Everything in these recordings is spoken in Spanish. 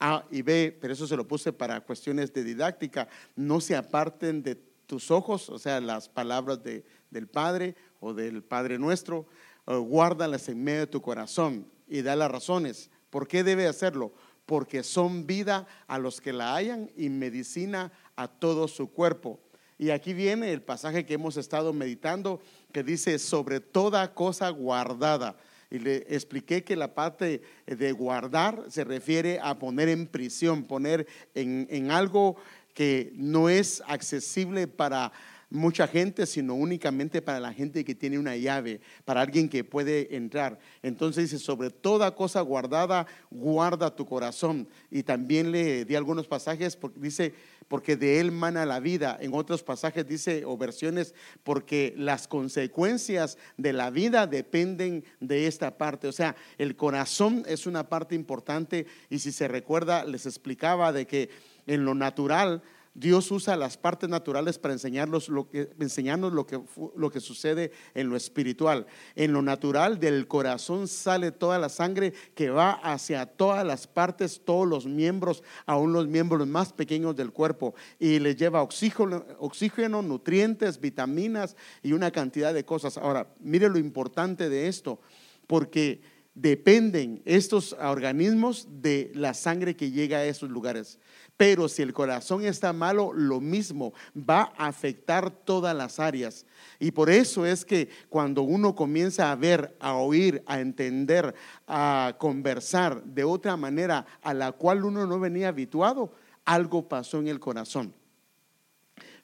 A y B, pero eso se lo puse para cuestiones de didáctica, no se aparten de tus ojos, o sea, las palabras de, del Padre o del Padre nuestro, eh, guárdalas en medio de tu corazón y da las razones. ¿Por qué debe hacerlo? Porque son vida a los que la hayan y medicina a todo su cuerpo. Y aquí viene el pasaje que hemos estado meditando, que dice, sobre toda cosa guardada. Y le expliqué que la parte de guardar se refiere a poner en prisión, poner en, en algo que no es accesible para mucha gente, sino únicamente para la gente que tiene una llave, para alguien que puede entrar. Entonces dice, sobre toda cosa guardada, guarda tu corazón. Y también le di algunos pasajes, porque dice, porque de él mana la vida. En otros pasajes dice, o versiones, porque las consecuencias de la vida dependen de esta parte. O sea, el corazón es una parte importante y si se recuerda, les explicaba de que en lo natural, Dios usa las partes naturales para enseñarnos lo que, enseñarnos lo que, lo que sucede en lo espiritual. En lo natural del corazón sale toda la sangre que va hacia todas las partes, todos los miembros, aún los miembros más pequeños del cuerpo, y le lleva oxígeno, oxígeno, nutrientes, vitaminas y una cantidad de cosas. Ahora, mire lo importante de esto, porque dependen estos organismos de la sangre que llega a esos lugares. Pero si el corazón está malo, lo mismo va a afectar todas las áreas. Y por eso es que cuando uno comienza a ver, a oír, a entender, a conversar de otra manera a la cual uno no venía habituado, algo pasó en el corazón.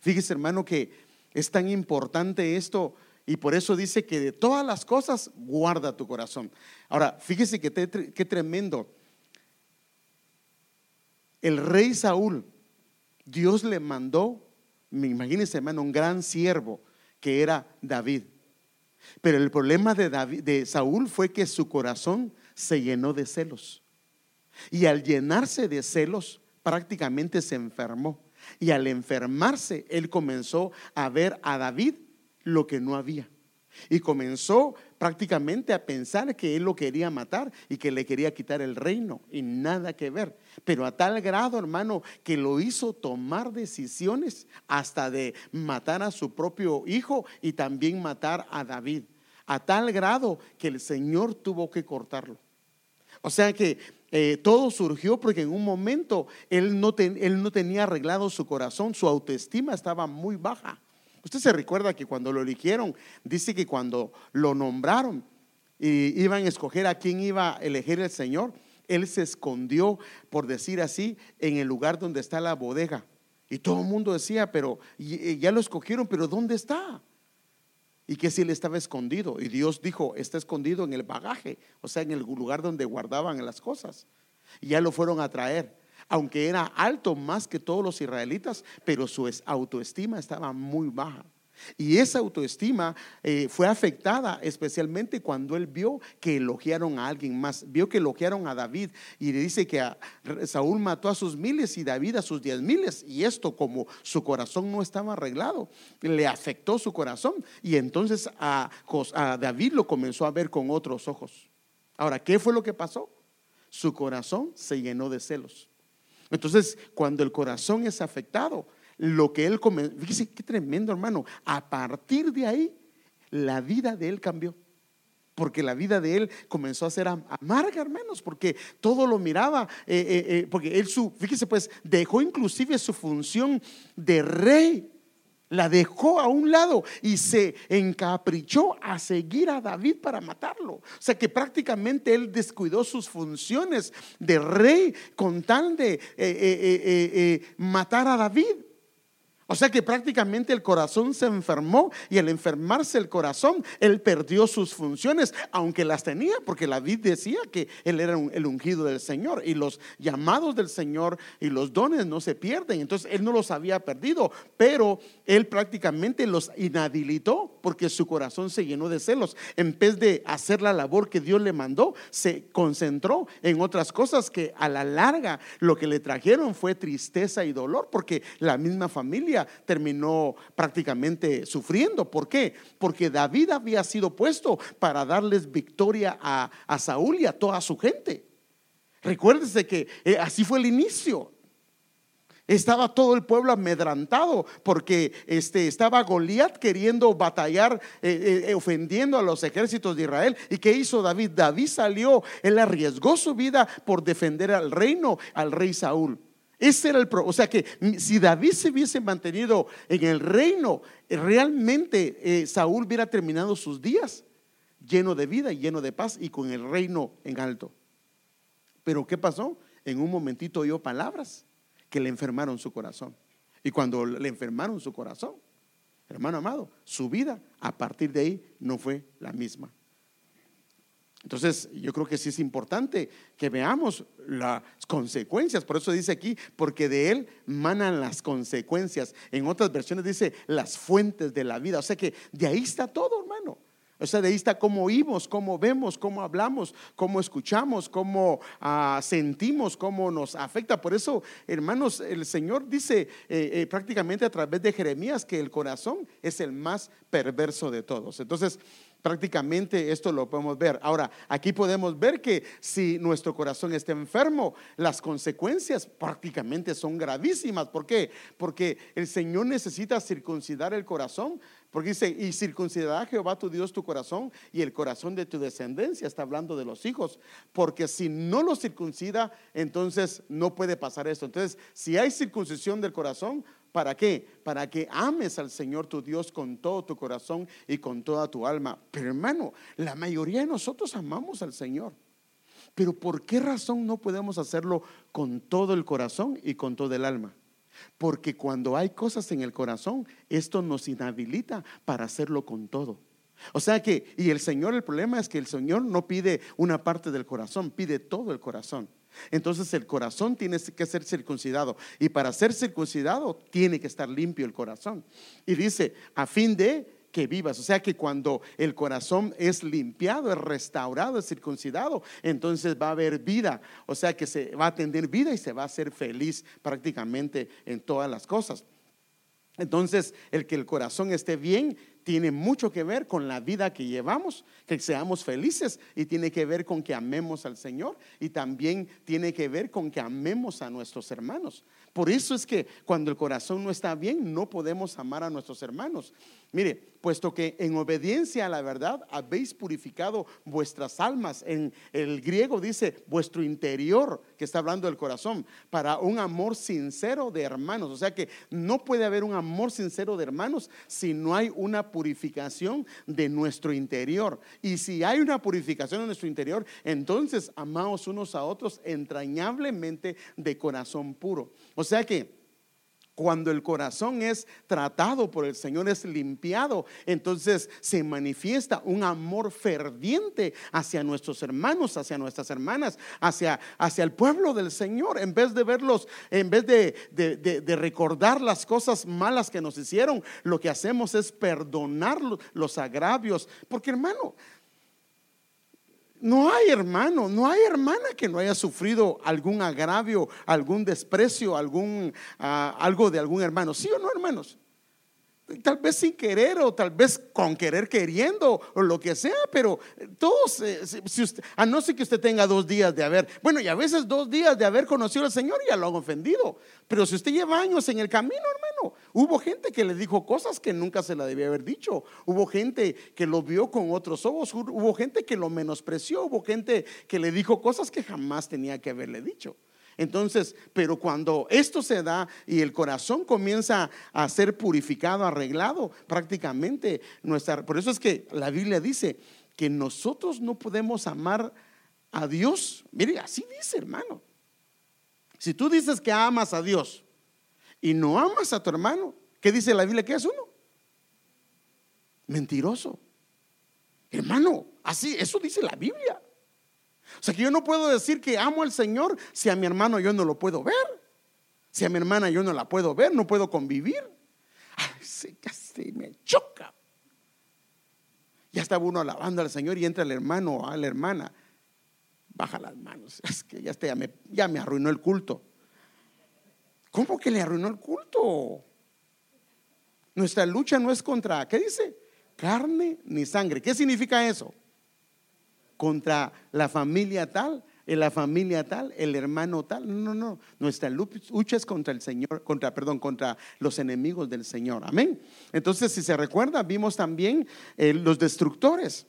Fíjese hermano que es tan importante esto y por eso dice que de todas las cosas guarda tu corazón. Ahora, fíjese que qué tremendo el rey Saúl, Dios le mandó, me imagínense hermano, un gran siervo que era David. Pero el problema de, David, de Saúl fue que su corazón se llenó de celos. Y al llenarse de celos, prácticamente se enfermó. Y al enfermarse, él comenzó a ver a David lo que no había. Y comenzó prácticamente a pensar que él lo quería matar y que le quería quitar el reino y nada que ver. Pero a tal grado, hermano, que lo hizo tomar decisiones hasta de matar a su propio hijo y también matar a David. A tal grado que el Señor tuvo que cortarlo. O sea que eh, todo surgió porque en un momento él no, él no tenía arreglado su corazón, su autoestima estaba muy baja. Usted se recuerda que cuando lo eligieron, dice que cuando lo nombraron y iban a escoger a quién iba a elegir el Señor, él se escondió, por decir así, en el lugar donde está la bodega. Y todo el mundo decía, pero ya lo escogieron, pero ¿dónde está? Y que si él estaba escondido. Y Dios dijo, está escondido en el bagaje, o sea, en el lugar donde guardaban las cosas. Y ya lo fueron a traer aunque era alto más que todos los israelitas, pero su autoestima estaba muy baja. Y esa autoestima eh, fue afectada especialmente cuando él vio que elogiaron a alguien más, vio que elogiaron a David y le dice que Saúl mató a sus miles y David a sus diez miles. Y esto como su corazón no estaba arreglado, le afectó su corazón y entonces a David lo comenzó a ver con otros ojos. Ahora, ¿qué fue lo que pasó? Su corazón se llenó de celos. Entonces, cuando el corazón es afectado, lo que él come, fíjese qué tremendo hermano, a partir de ahí, la vida de él cambió. Porque la vida de él comenzó a ser amarga, hermanos, porque todo lo miraba, eh, eh, eh, porque él, su, fíjese pues, dejó inclusive su función de rey la dejó a un lado y se encaprichó a seguir a David para matarlo. O sea que prácticamente él descuidó sus funciones de rey con tal de eh, eh, eh, matar a David. O sea que prácticamente el corazón se enfermó y al enfermarse el corazón, él perdió sus funciones, aunque las tenía, porque la Biblia decía que él era el ungido del Señor y los llamados del Señor y los dones no se pierden. Entonces él no los había perdido, pero él prácticamente los inhabilitó porque su corazón se llenó de celos. En vez de hacer la labor que Dios le mandó, se concentró en otras cosas que a la larga lo que le trajeron fue tristeza y dolor, porque la misma familia terminó prácticamente sufriendo. ¿Por qué? Porque David había sido puesto para darles victoria a, Saúl y a toda su gente. Recuérdese que eh, así fue el inicio. Estaba todo el pueblo amedrantado porque este, estaba Goliat queriendo batallar, eh, eh, ofendiendo a los ejércitos de Israel. ¿Y qué hizo David? David salió, él arriesgó su vida por defender al reino, al rey Saúl. Ese era el pro, o sea que si David se hubiese mantenido en el reino, realmente eh, Saúl hubiera terminado sus días lleno de vida, lleno de paz y con el reino en alto. Pero ¿qué pasó? En un momentito oyó palabras que le enfermaron su corazón. Y cuando le enfermaron su corazón, hermano amado, su vida a partir de ahí no fue la misma. Entonces, yo creo que sí es importante que veamos las consecuencias. Por eso dice aquí, porque de él manan las consecuencias. En otras versiones dice las fuentes de la vida. O sea que de ahí está todo, hermano. O sea, de ahí está cómo oímos, cómo vemos, cómo hablamos, cómo escuchamos, cómo ah, sentimos, cómo nos afecta. Por eso, hermanos, el Señor dice eh, eh, prácticamente a través de Jeremías que el corazón es el más perverso de todos. Entonces, prácticamente esto lo podemos ver. Ahora, aquí podemos ver que si nuestro corazón está enfermo, las consecuencias prácticamente son gravísimas. ¿Por qué? Porque el Señor necesita circuncidar el corazón porque dice, y circuncidará Jehová tu Dios tu corazón y el corazón de tu descendencia. Está hablando de los hijos. Porque si no lo circuncida, entonces no puede pasar esto. Entonces, si hay circuncisión del corazón, ¿para qué? Para que ames al Señor tu Dios con todo tu corazón y con toda tu alma. Pero hermano, la mayoría de nosotros amamos al Señor. Pero ¿por qué razón no podemos hacerlo con todo el corazón y con todo el alma? Porque cuando hay cosas en el corazón, esto nos inhabilita para hacerlo con todo. O sea que, y el Señor, el problema es que el Señor no pide una parte del corazón, pide todo el corazón. Entonces el corazón tiene que ser circuncidado. Y para ser circuncidado tiene que estar limpio el corazón. Y dice, a fin de que vivas. O sea que cuando el corazón es limpiado, es restaurado, es circuncidado, entonces va a haber vida. O sea que se va a tener vida y se va a ser feliz prácticamente en todas las cosas. Entonces, el que el corazón esté bien tiene mucho que ver con la vida que llevamos, que seamos felices y tiene que ver con que amemos al Señor y también tiene que ver con que amemos a nuestros hermanos. Por eso es que cuando el corazón no está bien, no podemos amar a nuestros hermanos. Mire, puesto que en obediencia a la verdad habéis purificado vuestras almas. En el griego dice vuestro interior, que está hablando del corazón, para un amor sincero de hermanos. O sea que no puede haber un amor sincero de hermanos si no hay una purificación de nuestro interior. Y si hay una purificación de nuestro interior, entonces amamos unos a otros entrañablemente de corazón puro. O sea que cuando el corazón es tratado por el Señor, es limpiado, entonces se manifiesta un amor ferviente hacia nuestros hermanos, hacia nuestras hermanas, hacia, hacia el pueblo del Señor. En vez de verlos, en vez de, de recordar las cosas malas que nos hicieron, lo que hacemos es perdonar los agravios. Porque hermano, no hay hermano, no hay hermana que no haya sufrido algún agravio, algún desprecio, algún, ah, algo de algún hermano. ¿Sí o no, hermanos? Tal vez sin querer o tal vez con querer queriendo o lo que sea, pero todos, eh, si a no ser que usted tenga dos días de haber, bueno, y a veces dos días de haber conocido al Señor ya lo han ofendido, pero si usted lleva años en el camino, hermano, hubo gente que le dijo cosas que nunca se la debía haber dicho, hubo gente que lo vio con otros ojos, hubo gente que lo menospreció, hubo gente que le dijo cosas que jamás tenía que haberle dicho. Entonces, pero cuando esto se da y el corazón comienza a ser purificado, arreglado, prácticamente nuestra... Por eso es que la Biblia dice que nosotros no podemos amar a Dios. Mire, así dice, hermano. Si tú dices que amas a Dios y no amas a tu hermano, ¿qué dice la Biblia que es uno? Mentiroso. Hermano, así, eso dice la Biblia. O sea que yo no puedo decir que amo al Señor si a mi hermano yo no lo puedo ver. Si a mi hermana yo no la puedo ver, no puedo convivir. Ay, se me choca. Ya estaba uno alabando al Señor y entra el hermano o a la hermana. Baja las manos. Es que ya, ya, me, ya me arruinó el culto. ¿Cómo que le arruinó el culto? Nuestra lucha no es contra, ¿qué dice? Carne ni sangre. ¿Qué significa eso? Contra la familia tal, en la familia tal, el hermano tal. No, no, no. Nuestra lucha es contra el Señor, contra, perdón, contra los enemigos del Señor. Amén. Entonces, si se recuerda, vimos también eh, los destructores.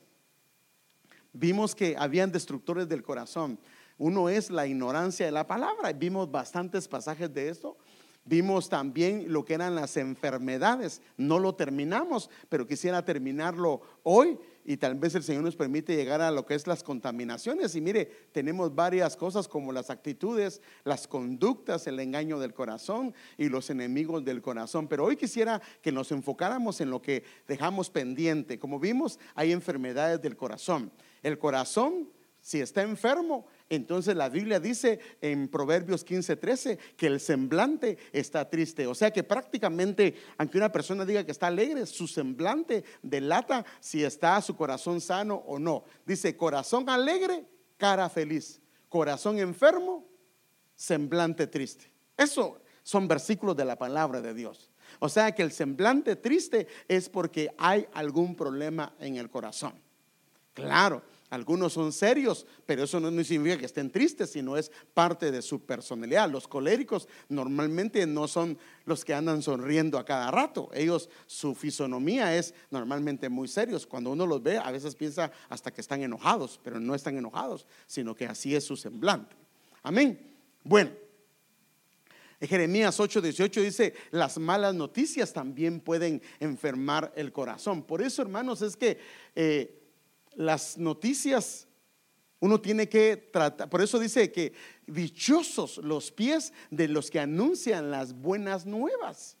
Vimos que habían destructores del corazón. Uno es la ignorancia de la palabra. Vimos bastantes pasajes de esto. Vimos también lo que eran las enfermedades. No lo terminamos, pero quisiera terminarlo hoy y tal vez el Señor nos permite llegar a lo que es las contaminaciones. Y mire, tenemos varias cosas como las actitudes, las conductas, el engaño del corazón y los enemigos del corazón. Pero hoy quisiera que nos enfocáramos en lo que dejamos pendiente. Como vimos, hay enfermedades del corazón. El corazón, si está enfermo, entonces la Biblia dice en Proverbios 15, 13 que el semblante está triste. O sea que prácticamente, aunque una persona diga que está alegre, su semblante delata si está su corazón sano o no. Dice corazón alegre, cara feliz. Corazón enfermo, semblante triste. Eso son versículos de la palabra de Dios. O sea que el semblante triste es porque hay algún problema en el corazón. Claro, algunos son serios, pero eso no significa que estén tristes, sino es parte de su personalidad. Los coléricos normalmente no son los que andan sonriendo a cada rato. Ellos, su fisonomía es normalmente muy serios. Cuando uno los ve, a veces piensa hasta que están enojados, pero no están enojados, sino que así es su semblante. Amén. Bueno, Jeremías 8:18 dice, las malas noticias también pueden enfermar el corazón. Por eso, hermanos, es que... Eh, las noticias uno tiene que tratar, por eso dice que dichosos los pies de los que anuncian las buenas nuevas.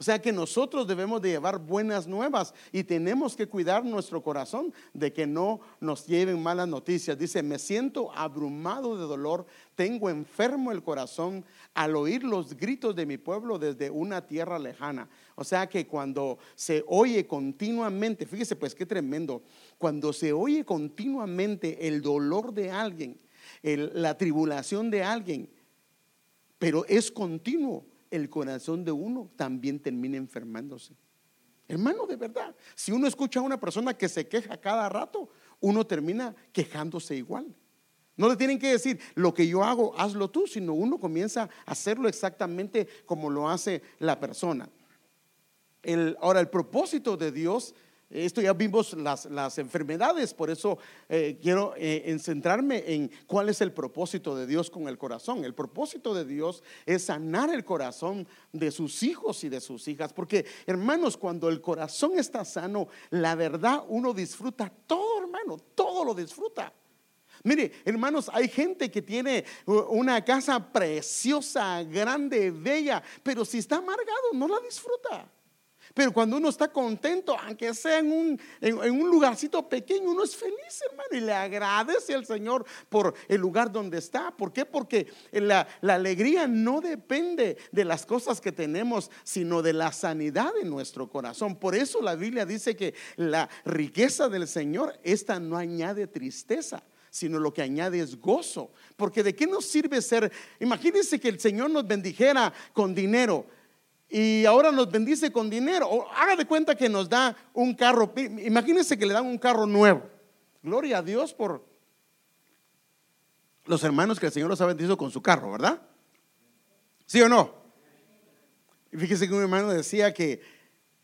O sea que nosotros debemos de llevar buenas nuevas y tenemos que cuidar nuestro corazón de que no nos lleven malas noticias. Dice, me siento abrumado de dolor, tengo enfermo el corazón al oír los gritos de mi pueblo desde una tierra lejana. O sea que cuando se oye continuamente, fíjese pues qué tremendo, cuando se oye continuamente el dolor de alguien, la tribulación de alguien, pero es continuo el corazón de uno también termina enfermándose. Hermano, de verdad, si uno escucha a una persona que se queja cada rato, uno termina quejándose igual. No le tienen que decir, lo que yo hago, hazlo tú, sino uno comienza a hacerlo exactamente como lo hace la persona. ahora, el propósito de Dios esto ya vimos las, enfermedades, por eso eh, quiero eh, centrarme en cuál es el propósito de Dios con el corazón. El propósito de Dios es sanar el corazón de sus hijos y de sus hijas, porque hermanos, cuando el corazón está sano, la verdad uno disfruta todo, hermano, todo lo disfruta. Mire, hermanos, hay gente que tiene una casa preciosa, grande, bella, pero si está amargado, no la disfruta. Pero cuando uno está contento, aunque sea en un, lugarcito pequeño, uno es feliz, hermano, y le agradece al Señor por el lugar donde está. ¿Por qué? Porque la, la alegría no depende de las cosas que tenemos, sino de la sanidad de nuestro corazón. Por eso la Biblia dice que la riqueza del Señor, esta no añade tristeza sino lo que añade es gozo. Porque de qué nos sirve ser, imagínense que el Señor nos bendijera con dinero, y ahora nos bendice con dinero. haga de cuenta que nos da un carro. Imagínense que le dan un carro nuevo. Gloria a Dios por los hermanos que el Señor los ha bendecido con su carro, ¿verdad? ¿Sí o no? Fíjese que un hermano decía que,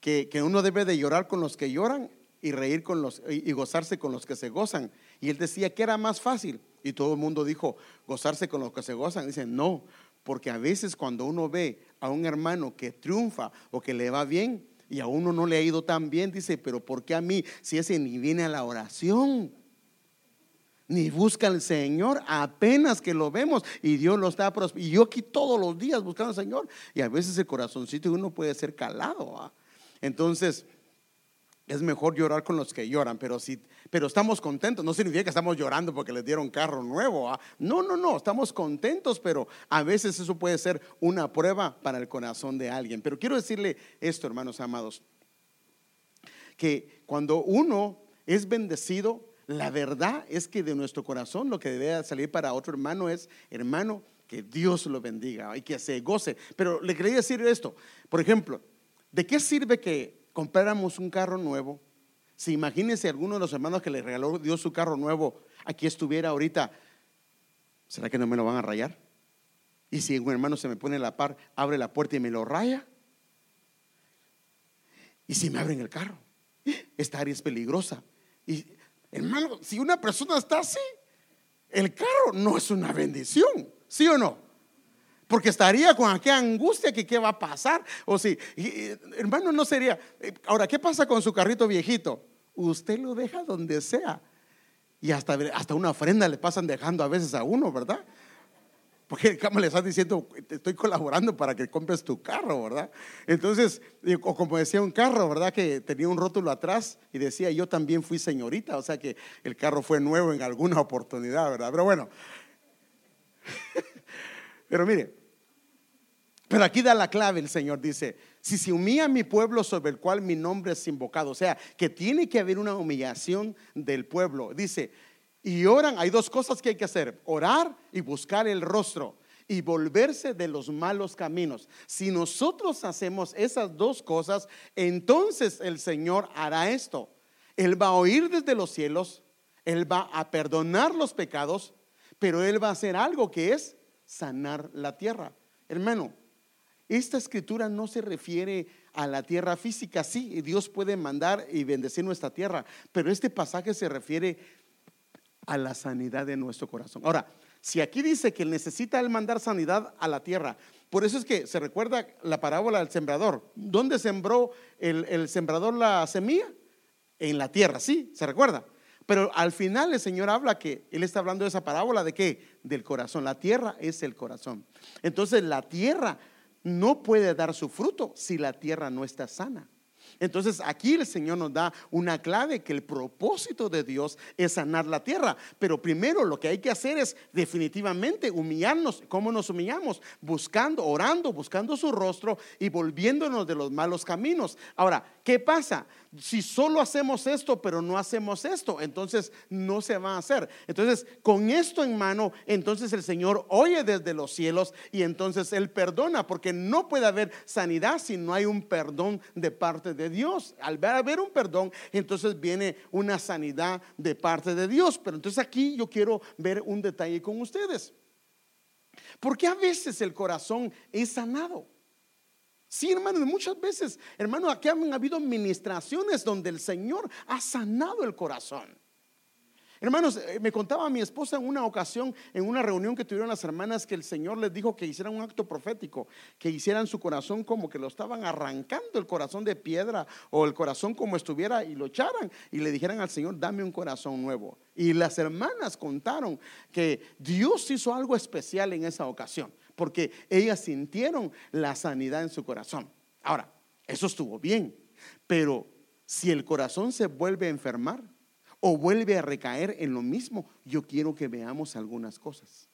que, uno debe de llorar con los que lloran y reír con los y gozarse con los que se gozan. Y él decía que era más fácil. Y todo el mundo dijo, gozarse con los que se gozan. Dice, no, porque a veces cuando uno ve a un hermano que triunfa o que le va bien y a uno no le ha ido tan bien, dice, pero ¿por qué a mí si ese ni viene a la oración? Ni busca al Señor apenas que lo vemos y Dios lo está y yo aquí todos los días buscando al Señor y a veces el corazoncito de uno puede ser calado. Entonces, es mejor llorar con los que lloran, pero si pero estamos contentos, no significa que estamos llorando porque les dieron carro nuevo. ¿ah? No, no, no, estamos contentos, pero a veces eso puede ser una prueba para el corazón de alguien. Pero quiero decirle esto, hermanos amados, que cuando uno es bendecido, la verdad es que de nuestro corazón lo que debe salir para otro hermano es, hermano, que Dios lo bendiga y que se goce. Pero le quería decir esto, por ejemplo, ¿de qué sirve que compráramos un carro nuevo, si imagínense alguno de los hermanos que le regaló Dios su carro nuevo, aquí estuviera ahorita ¿Será que no me lo van a rayar? Y si un hermano se me pone la par, abre la puerta y me lo raya. Y si me abren el carro, esta área es peligrosa. Y hermano, si una persona está así, el carro no es una bendición, ¿sí o no? Porque estaría con aquella angustia que qué va a pasar. O si, hermano, no sería. Eh, ahora, ¿qué pasa con su carrito viejito? Usted lo deja donde sea. Y hasta, hasta una ofrenda le pasan dejando a veces a uno, ¿verdad? Porque como le estás diciendo, te estoy colaborando para que compres tu carro, ¿verdad? Entonces, o como decía un carro, ¿verdad? Que tenía un rótulo atrás y decía, yo también fui señorita, o sea que el carro fue nuevo en alguna oportunidad, ¿verdad? Pero bueno, pero mire, pero aquí da la clave el Señor, dice, si se humilla mi pueblo sobre el cual mi nombre es invocado, o sea, que tiene que haber una humillación del pueblo, dice, y oran, hay dos cosas que hay que hacer, orar y buscar el rostro y volverse de los malos caminos. Si nosotros hacemos esas dos cosas, entonces el Señor hará esto. Él va a oír desde los cielos, Él va a perdonar los pecados, pero Él va a hacer algo que es sanar la tierra. Hermano, esta escritura no se refiere a la tierra física, sí, Dios puede mandar y bendecir nuestra tierra, pero este pasaje se refiere a la sanidad de nuestro corazón. Ahora, si aquí dice que necesita el mandar sanidad a la tierra, por eso es que se recuerda la parábola del sembrador. ¿Dónde sembró el, sembrador la semilla? En la tierra, sí, se recuerda. Pero al final el Señor habla que Él está hablando de esa parábola de qué? Del corazón. La tierra es el corazón. Entonces la tierra no puede dar su fruto si la tierra no está sana. Entonces aquí el Señor nos da una clave que el propósito de Dios es sanar la tierra. Pero primero lo que hay que hacer es definitivamente humillarnos. ¿Cómo nos humillamos? Buscando, orando, buscando su rostro y volviéndonos de los malos caminos. Ahora, ¿qué pasa? si solo hacemos esto, pero no hacemos esto, entonces no se va a hacer. Entonces, con esto en mano, entonces el Señor oye desde los cielos y entonces Él perdona, porque no puede haber sanidad si no hay un perdón de parte de Dios. Al haber un perdón, entonces viene una sanidad de parte de Dios. Pero entonces aquí yo quiero ver un detalle con ustedes. Porque a veces el corazón es sanado. Sí, hermano, muchas veces, hermano, aquí han habido administraciones donde el Señor ha sanado el corazón. Hermanos, eh, me contaba mi esposa en una ocasión, en una reunión que tuvieron las hermanas, que el Señor les dijo que hicieran un acto profético, que hicieran su corazón como que lo estaban arrancando el corazón de piedra o el corazón como estuviera y lo echaran y le dijeran al Señor, dame un corazón nuevo. Y las hermanas contaron que Dios hizo algo especial en esa ocasión porque ellas sintieron la sanidad en su corazón. Ahora, eso estuvo bien, pero si el corazón se vuelve a enfermar o vuelve a recaer en lo mismo, yo quiero que veamos algunas cosas.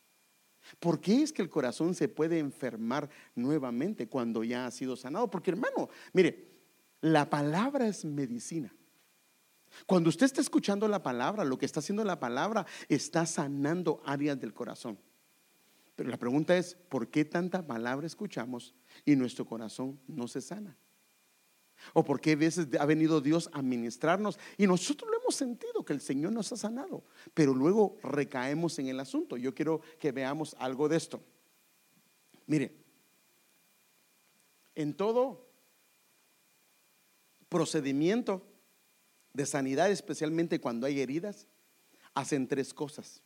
¿Por qué es que el corazón se puede enfermar nuevamente cuando ya ha sido sanado? Porque hermano, mire, la palabra es medicina. Cuando usted está escuchando la palabra, lo que está haciendo la palabra está sanando áreas del corazón. Pero la pregunta es, ¿por qué tanta palabra escuchamos y nuestro corazón no se sana? ¿O por qué a veces ha venido Dios a ministrarnos y nosotros lo hemos sentido que el Señor nos ha sanado, pero luego recaemos en el asunto? Yo quiero que veamos algo de esto. Mire, en todo procedimiento de sanidad, especialmente cuando hay heridas, hacen tres cosas.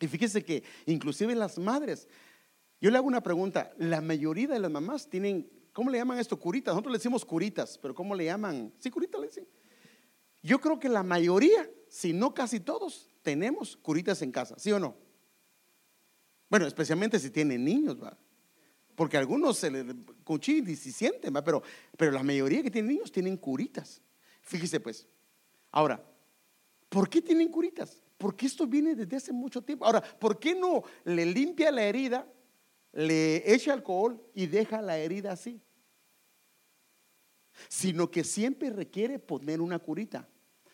Y fíjese que inclusive las madres, yo le hago una pregunta, la mayoría de las mamás tienen, ¿cómo le llaman esto? Curitas. Nosotros le decimos curitas, pero ¿cómo le llaman? Sí, curitas le dicen. Yo creo que la mayoría, si no casi todos, tenemos curitas en casa, ¿sí o no? Bueno, especialmente si tienen niños, ¿va? Porque algunos se le cuchillan y se sienten, ¿va? Pero, pero la mayoría que tienen niños tienen curitas. Fíjese pues. Ahora, ¿por qué tienen curitas? Porque esto viene desde hace mucho tiempo. Ahora, ¿por qué no le limpia la herida, le echa alcohol y deja la herida así? Sino que siempre requiere poner una curita.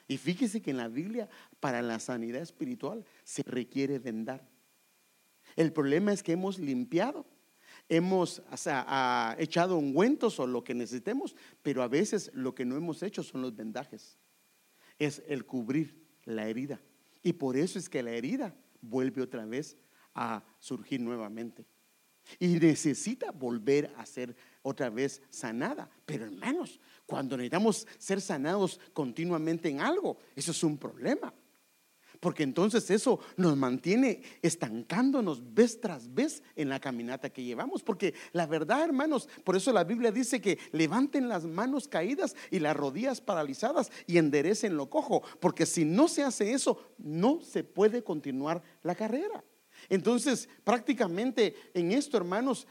Y fíjese que en la Biblia, para la sanidad espiritual, se requiere vendar. El problema es que hemos limpiado, hemos echado ungüentos o lo que necesitemos, pero a veces lo que no hemos hecho son los vendajes. Es el cubrir la herida. Y por eso es que la herida vuelve otra vez a surgir nuevamente. Y necesita volver a ser otra vez sanada. Pero hermanos, cuando necesitamos ser sanados continuamente en algo, eso es un problema. Porque entonces eso nos mantiene estancándonos vez tras vez en la caminata que llevamos. Porque la verdad, hermanos, por eso la Biblia dice que levanten las manos caídas y las rodillas paralizadas y enderecen lo cojo. Porque si no se hace eso, no se puede continuar la carrera. Entonces, prácticamente en esto, hermanos,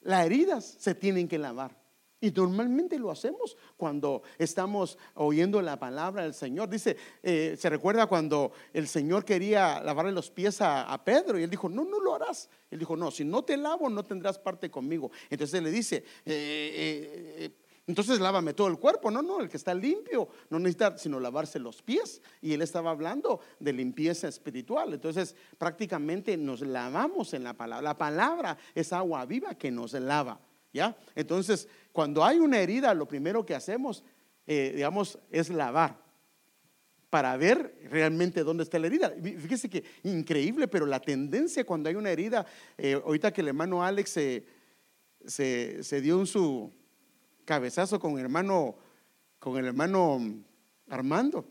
las heridas se tienen que lavar. Y normalmente lo hacemos cuando estamos oyendo la palabra del Señor. Dice, eh, se recuerda cuando el Señor quería lavarle los pies a, Pedro y él dijo, no, no lo harás. Él dijo, no, si no te lavo no tendrás parte conmigo. Entonces él le dice, eh, eh, entonces lávame todo el cuerpo. No, no, el que está limpio no necesita sino lavarse los pies. Y él estaba hablando de limpieza espiritual. Entonces prácticamente nos lavamos en la palabra. La palabra es agua viva que nos lava. ¿Ya? Entonces, cuando hay una herida, lo primero que hacemos, eh, digamos, es lavar para ver realmente dónde está la herida. Fíjese que increíble, pero la tendencia cuando hay una herida, eh, ahorita que el hermano Alex se, se, dio un su cabezazo con el hermano, con el hermano Armando.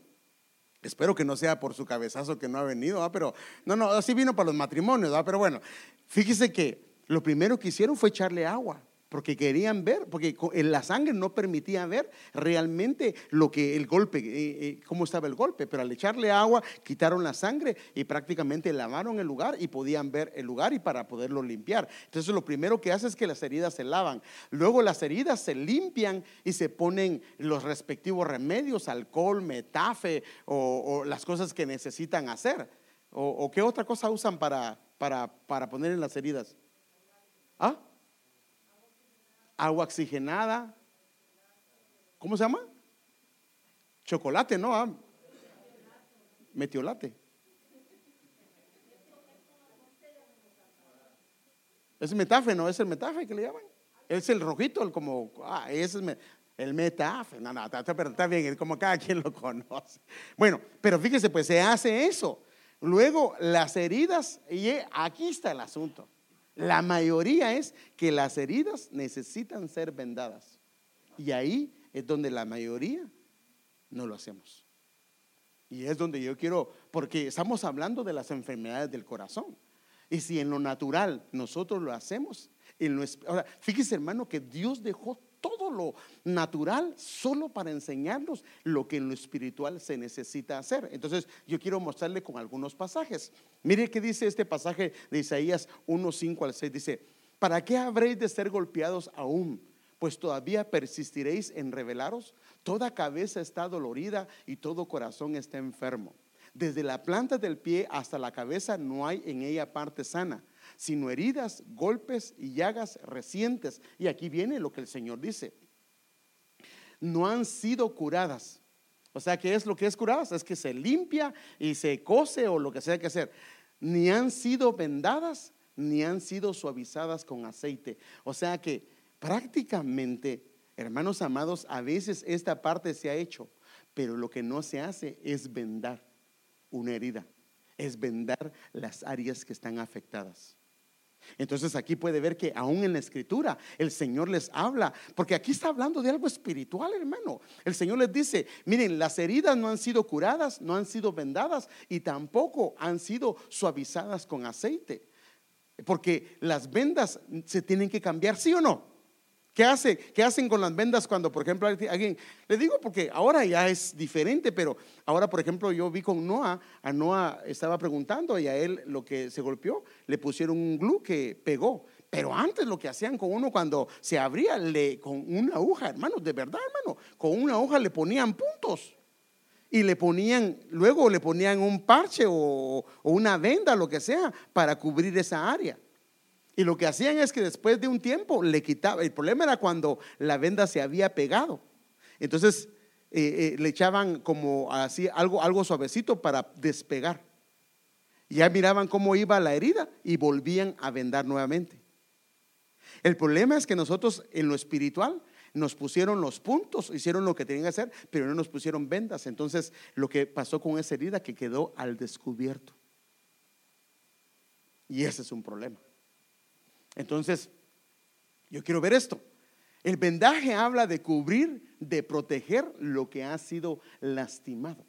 Espero que no sea por su cabezazo que no ha venido, pero no, no, así vino para los matrimonios, pero bueno, fíjese que lo primero que hicieron fue echarle agua porque querían ver, porque la sangre no permitía ver realmente lo que el golpe, eh, eh, cómo estaba el golpe, pero al echarle agua quitaron la sangre y prácticamente lavaron el lugar y podían ver el lugar y para poderlo limpiar. Entonces lo primero que hace es que las heridas se lavan, luego las heridas se limpian y se ponen los respectivos remedios, alcohol, metafe o, las cosas que necesitan hacer. O, qué otra cosa usan para, para, para poner en las heridas? ¿Ah? Agua oxigenada. ¿Cómo se llama? Chocolate, ¿no? Ah, metiolate. Es metafe, ¿no? Es el metafe que le llaman. Es el rojito, el como, ah, ese es el metafe. No, no, está, está bien, como cada quien lo conoce. Bueno, pero fíjese, pues se hace eso. Luego las heridas, y aquí está el asunto. La mayoría es que las heridas necesitan ser vendadas. Y ahí es donde la mayoría no lo hacemos. Y es donde yo quiero, porque estamos hablando de las enfermedades del corazón. Y si en lo natural nosotros lo hacemos, en lo, ahora, fíjese hermano que Dios dejó todo lo natural solo para enseñarnos lo que en lo espiritual se necesita hacer. Entonces yo quiero mostrarle con algunos pasajes. Mire qué dice este pasaje de Isaías 1, 5 al 6. Dice, ¿para qué habréis de ser golpeados aún? Pues todavía persistiréis en revelaros. Toda cabeza está dolorida y todo corazón está enfermo. Desde la planta del pie hasta la cabeza no hay en ella parte sana sino heridas, golpes y llagas recientes. Y aquí viene lo que el Señor dice. No han sido curadas. O sea, ¿qué es lo que es curadas? Es que se limpia y se cose o lo que sea que hacer. Ni han sido vendadas, ni han sido suavizadas con aceite. O sea que prácticamente, hermanos amados, a veces esta parte se ha hecho, pero lo que no se hace es vendar una herida, es vendar las áreas que están afectadas. Entonces aquí puede ver que aún en la escritura el Señor les habla, porque aquí está hablando de algo espiritual, hermano. El Señor les dice, miren, las heridas no han sido curadas, no han sido vendadas y tampoco han sido suavizadas con aceite. Porque las vendas se tienen que cambiar, ¿sí o no? ¿Qué, hace, ¿Qué hacen con las vendas cuando, por ejemplo, alguien, le digo porque ahora ya es diferente, pero ahora, por ejemplo, yo vi con Noah, a Noah estaba preguntando y a él lo que se golpeó, le pusieron un glue que pegó. Pero antes lo que hacían con uno cuando se abría le, con una aguja, hermanos, de verdad, hermano, con una aguja le ponían puntos y le ponían, luego le ponían un parche o, o una venda, lo que sea, para cubrir esa área. Y lo que hacían es que después de un tiempo le quitaba. El problema era cuando la venda se había pegado. Entonces eh, eh, le echaban como así algo, algo suavecito para despegar. Ya miraban cómo iba la herida y volvían a vendar nuevamente. El problema es que nosotros en lo espiritual nos pusieron los puntos, hicieron lo que tenían que hacer, pero no nos pusieron vendas. Entonces lo que pasó con esa herida que quedó al descubierto. Y ese es un problema. Entonces, yo quiero ver esto. El vendaje habla de cubrir, de proteger lo que ha sido lastimado.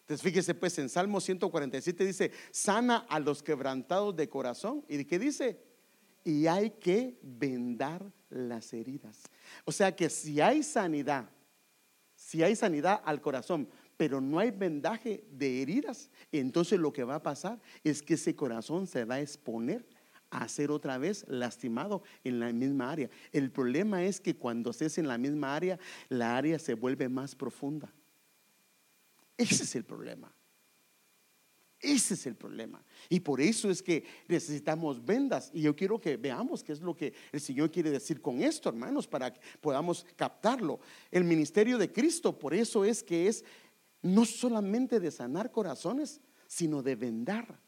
Entonces fíjese pues en Salmo 147 dice, sana a los quebrantados de corazón. ¿Y qué dice? Y hay que vendar las heridas. O sea que si hay sanidad, si hay sanidad al corazón, pero no hay vendaje de heridas, entonces lo que va a pasar es que ese corazón se va a exponer a ser otra vez lastimado en la misma área. El problema es que cuando estés en la misma área, la área se vuelve más profunda. Ese es el problema. Ese es el problema. Y por eso es que necesitamos vendas. Y yo quiero que veamos qué es lo que el Señor quiere decir con esto, hermanos, para que podamos captarlo. El ministerio de Cristo, por eso es que es no solamente de sanar corazones, sino de vendar.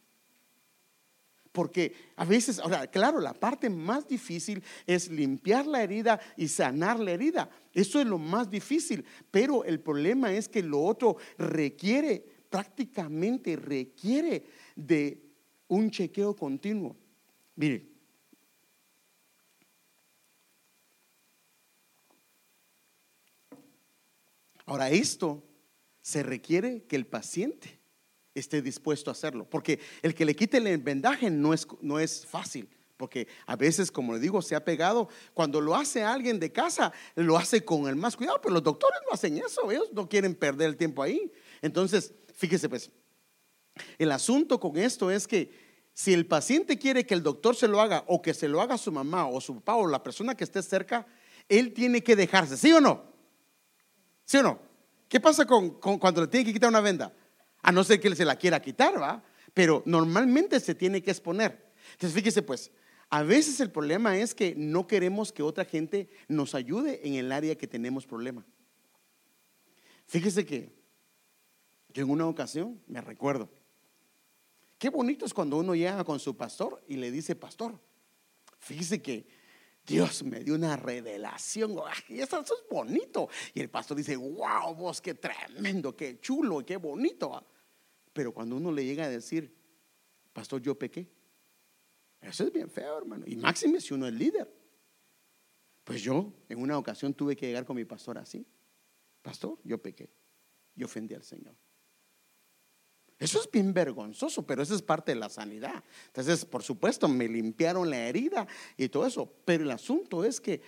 Porque a veces, ahora, claro, la parte más difícil es limpiar la herida y sanar la herida. Eso es lo más difícil. Pero el problema es que lo otro requiere, prácticamente requiere de un chequeo continuo. Mire. Ahora, esto se requiere que el paciente esté dispuesto a hacerlo. Porque el que le quite el vendaje no es, no es fácil. Porque a veces, como le digo, se ha pegado. Cuando lo hace alguien de casa, lo hace con el más cuidado. Pero los doctores no hacen eso. Ellos no quieren perder el tiempo ahí. Entonces, fíjese pues, el asunto con esto es que si el paciente quiere que el doctor se lo haga o que se lo haga su mamá o su papá o la persona que esté cerca, él tiene que dejarse. ¿Sí o no? ¿Sí o no? ¿Qué pasa con, cuando le tiene que quitar una venda? A no ser que él se la quiera quitar, ¿va? Pero normalmente se tiene que exponer. Entonces, fíjese pues, a veces el problema es que no queremos que otra gente nos ayude en el área que tenemos problema. Fíjese que yo en una ocasión me recuerdo, qué bonito es cuando uno llega con su pastor y le dice, pastor, fíjese que Dios me dio una revelación, y eso, es bonito. Y el pastor dice, wow, vos, qué tremendo, qué chulo, qué bonito. Pero cuando uno le llega a decir, pastor, yo pequé, eso es bien feo, hermano. Y máxime si uno es líder. Pues yo en una ocasión tuve que llegar con mi pastor así. Pastor, yo pequé. Yo ofendí al Señor. Eso es bien vergonzoso, pero eso es parte de la sanidad. Entonces, por supuesto, me limpiaron la herida y todo eso. Pero el asunto es que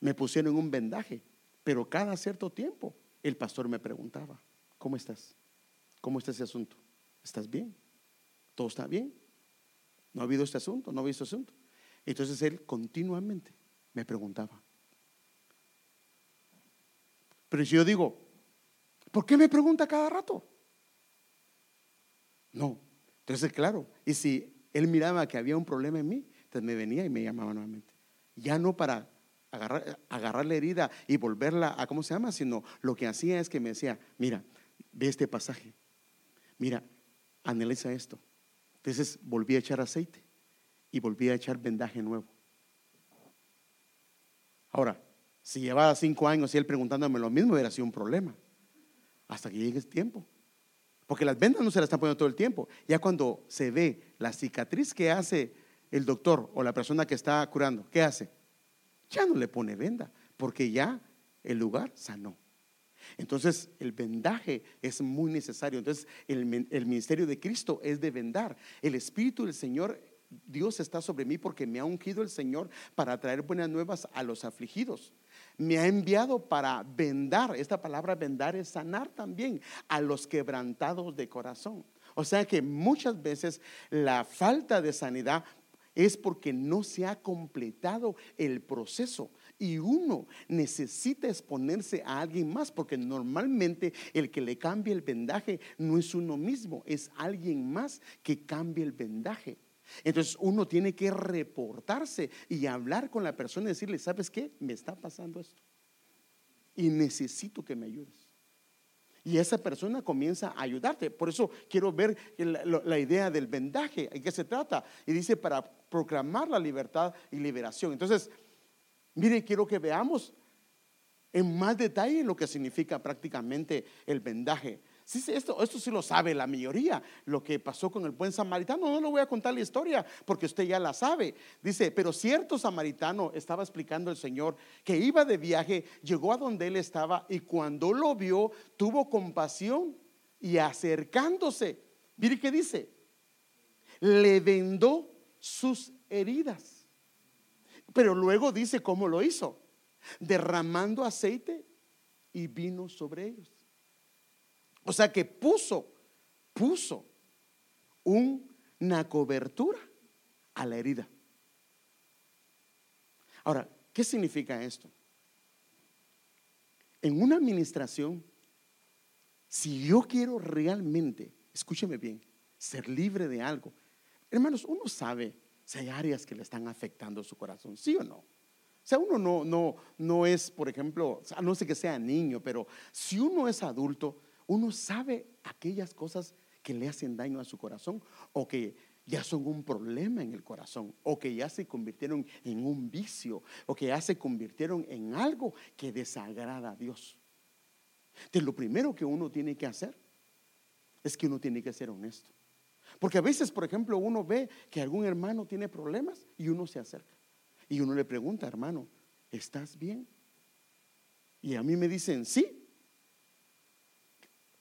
me pusieron un vendaje. Pero cada cierto tiempo el pastor me preguntaba, ¿cómo estás? ¿Cómo está ese asunto? ¿Estás bien? ¿Todo está bien? ¿No ha habido este asunto? ¿No ha habido este asunto? Entonces él continuamente me preguntaba. Pero si yo digo, ¿por qué me pregunta cada rato? No. Entonces, claro, y si él miraba que había un problema en mí, entonces me venía y me llamaba nuevamente. Ya no para agarrar, agarrar la herida y volverla a, ¿cómo se llama? Sino lo que hacía es que me decía, mira, ve este pasaje, mira, analiza esto. Entonces volví a echar aceite y volví a echar vendaje nuevo. Ahora, si llevaba cinco años y él preguntándome lo mismo, hubiera sido un problema. Hasta que llegue el tiempo. Porque las vendas no se las están poniendo todo el tiempo. Ya cuando se ve la cicatriz que hace el doctor o la persona que está curando, ¿qué hace? Ya no le pone venda, porque ya el lugar sanó. Entonces el vendaje es muy necesario. Entonces el, el, ministerio de Cristo es de vendar. El Espíritu del Señor, Dios está sobre mí porque me ha ungido el Señor para traer buenas nuevas a los afligidos me ha enviado para vendar. Esta palabra vendar es sanar también a los quebrantados de corazón. O sea que muchas veces la falta de sanidad es porque no se ha completado el proceso y uno necesita exponerse a alguien más porque normalmente el que le cambia el vendaje no es uno mismo, es alguien más que cambia el vendaje. Entonces uno tiene que reportarse y hablar con la persona y decirle, ¿sabes qué? Me está pasando esto. Y necesito que me ayudes. Y esa persona comienza a ayudarte. Por eso quiero ver la, idea del vendaje, ¿en qué se trata? Y dice para proclamar la libertad y liberación. Entonces, mire, quiero que veamos en más detalle lo que significa prácticamente el vendaje. Esto, esto sí lo sabe la mayoría. Lo que pasó con el buen samaritano, no le voy a contar la historia porque usted ya la sabe. Dice, pero cierto samaritano estaba explicando el Señor que iba de viaje, llegó a donde él estaba y cuando lo vio tuvo compasión y acercándose, mire qué dice, le vendó sus heridas. Pero luego dice cómo lo hizo, derramando aceite y vino sobre ellos. O sea que puso, puso una cobertura a la herida. Ahora, ¿qué significa esto? En una administración, si yo quiero realmente, escúcheme bien, ser libre de algo, hermanos, uno sabe si hay áreas que le están afectando su corazón, ¿sí o no? O sea, uno no, no, no es, por ejemplo, no sé que sea niño, pero si uno es adulto, uno sabe aquellas cosas que le hacen daño a su corazón o que ya son un problema en el corazón o que ya se convirtieron en un vicio o que ya se convirtieron en algo que desagrada a Dios. Entonces, lo primero que uno tiene que hacer es que uno tiene que ser honesto. Porque a veces, por ejemplo, uno ve que algún hermano tiene problemas y uno se acerca y uno le pregunta, hermano, ¿estás bien? Y a mí me dicen, sí,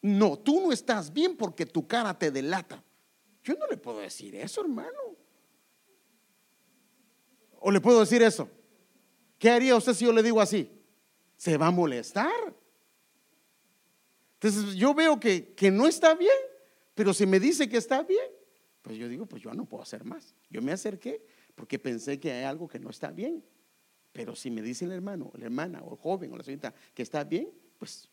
no, tú no estás bien porque tu cara te delata. Yo no le puedo decir eso, hermano. ¿O le puedo decir eso? ¿Qué haría usted si yo le digo así? Se va a molestar. Entonces yo veo que, que no está bien, pero si me dice que está bien, pues yo digo, pues yo no puedo hacer más. Yo me acerqué porque pensé que hay algo que no está bien. Pero si me dice el hermano, la hermana, o el joven, o la señorita que está bien, pues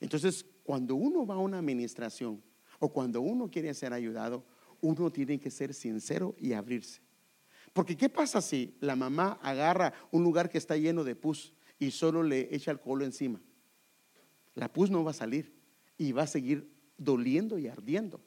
entonces, cuando uno va a una administración o cuando uno quiere ser ayudado, uno tiene que ser sincero y abrirse. Porque ¿qué pasa si la mamá agarra un lugar que está lleno de pus y solo le echa alcohol encima? La pus no va a salir y va a seguir doliendo y ardiendo.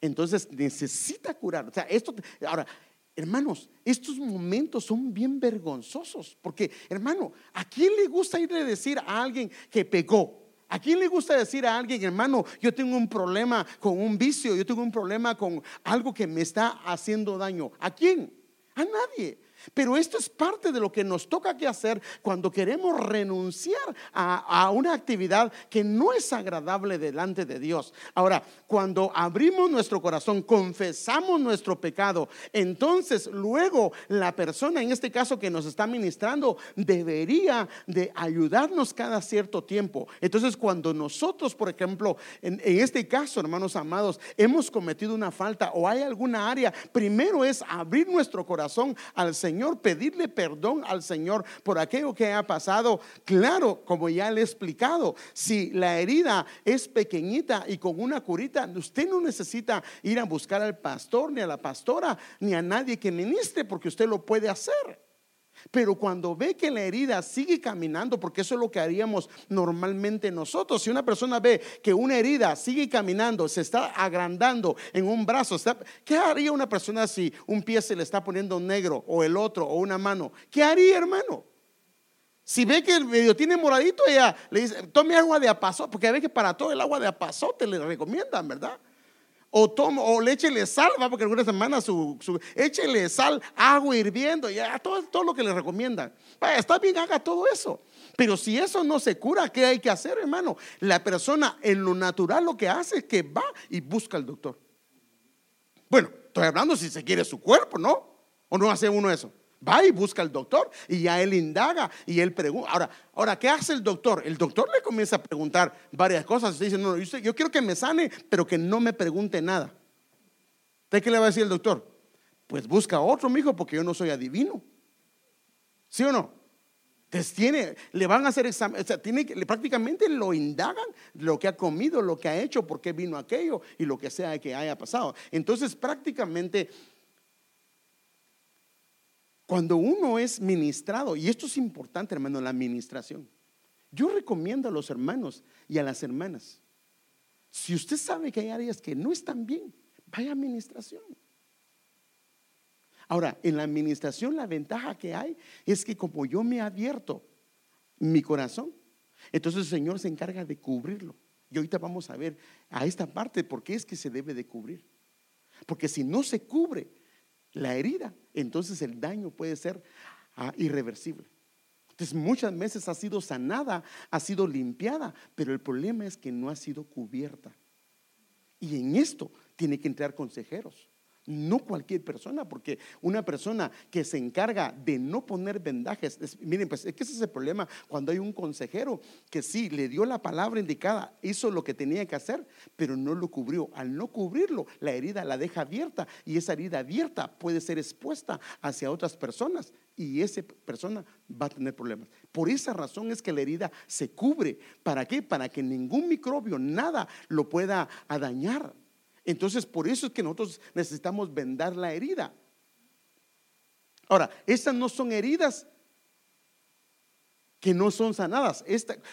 Entonces necesita curar. O sea, esto, ahora, hermanos, estos momentos son bien vergonzosos. Porque, hermano, ¿a quién le gusta irle a decir a alguien que pegó? ¿A quién le gusta decir a alguien, hermano, yo tengo un problema con un vicio, yo tengo un problema con algo que me está haciendo daño? ¿A quién? A nadie. Pero esto es parte de lo que nos toca que hacer cuando queremos renunciar a, una actividad que no es agradable delante de Dios. Ahora, cuando abrimos nuestro corazón, confesamos nuestro pecado, entonces luego la persona, en este caso que nos está ministrando, debería de ayudarnos cada cierto tiempo. Entonces, cuando nosotros, por ejemplo, en, en este caso, hermanos amados, hemos cometido una falta o hay alguna área, primero es abrir nuestro corazón al Señor Señor, pedirle perdón al Señor por aquello que ha pasado. Claro, como ya le he explicado, si la herida es pequeñita y con una curita, usted no necesita ir a buscar al pastor, ni a la pastora, ni a nadie que ministre, porque usted lo puede hacer. Pero cuando ve que la herida sigue caminando, porque eso es lo que haríamos normalmente nosotros, si una persona ve que una herida sigue caminando, se está agrandando en un brazo, ¿qué haría una persona si un pie se le está poniendo negro o el otro o una mano? ¿Qué haría, hermano? Si ve que el medio tiene moradito, ella le dice, tome agua de apazote, porque ve que para todo el agua de apazote le recomiendan, ¿verdad? O, toma, o le échele sal, ¿va? porque algunas semanas su, su, échele sal, agua hirviendo, ya todo, todo lo que le recomiendan. está bien, haga todo eso. Pero si eso no se cura, ¿qué hay que hacer, hermano? La persona en lo natural lo que hace es que va y busca al doctor. Bueno, estoy hablando si se quiere su cuerpo, ¿no? ¿O no hace uno eso? Va y busca al doctor y ya él indaga y él pregunta. Ahora, ahora, ¿qué hace el doctor? El doctor le comienza a preguntar varias cosas. Dice, no, yo, yo quiero que me sane, pero que no me pregunte nada. ¿Usted qué le va a decir el doctor? Pues busca otro, mijo, porque yo no soy adivino. ¿Sí o no? Entonces le van a hacer examen, tiene, prácticamente lo indagan lo que ha comido, lo que ha hecho, por qué vino aquello y lo que sea que haya pasado. Entonces prácticamente cuando uno es ministrado, y esto es importante, hermano, la administración. Yo recomiendo a los hermanos y a las hermanas, si usted sabe que hay áreas que no están bien, vaya a administración. Ahora, en la administración la ventaja que hay es que como yo me he abierto mi corazón, entonces el Señor se encarga de cubrirlo Y ahorita vamos a ver a esta parte por qué es que se debe de cubrir. Porque si no se cubre la herida, entonces el daño puede ser ah, irreversible. Entonces muchas veces ha sido sanada, ha sido limpiada, pero el problema es que no ha sido cubierta. Y en esto tiene que entrar consejeros. No cualquier persona, porque una persona que se encarga de no poner vendajes, miren, pues es que ese es el problema cuando hay un consejero que sí le dio la palabra indicada, hizo lo que tenía que hacer, pero no lo cubrió. Al no cubrirlo, la herida la deja abierta y esa herida abierta puede ser expuesta hacia otras personas y esa persona va a tener problemas. Por esa razón es que la herida se cubre. ¿Para qué? Para que ningún microbio, nada lo pueda dañar. Entonces, por eso es que nosotros necesitamos vendar la herida. Ahora, estas no son heridas que no son sanadas.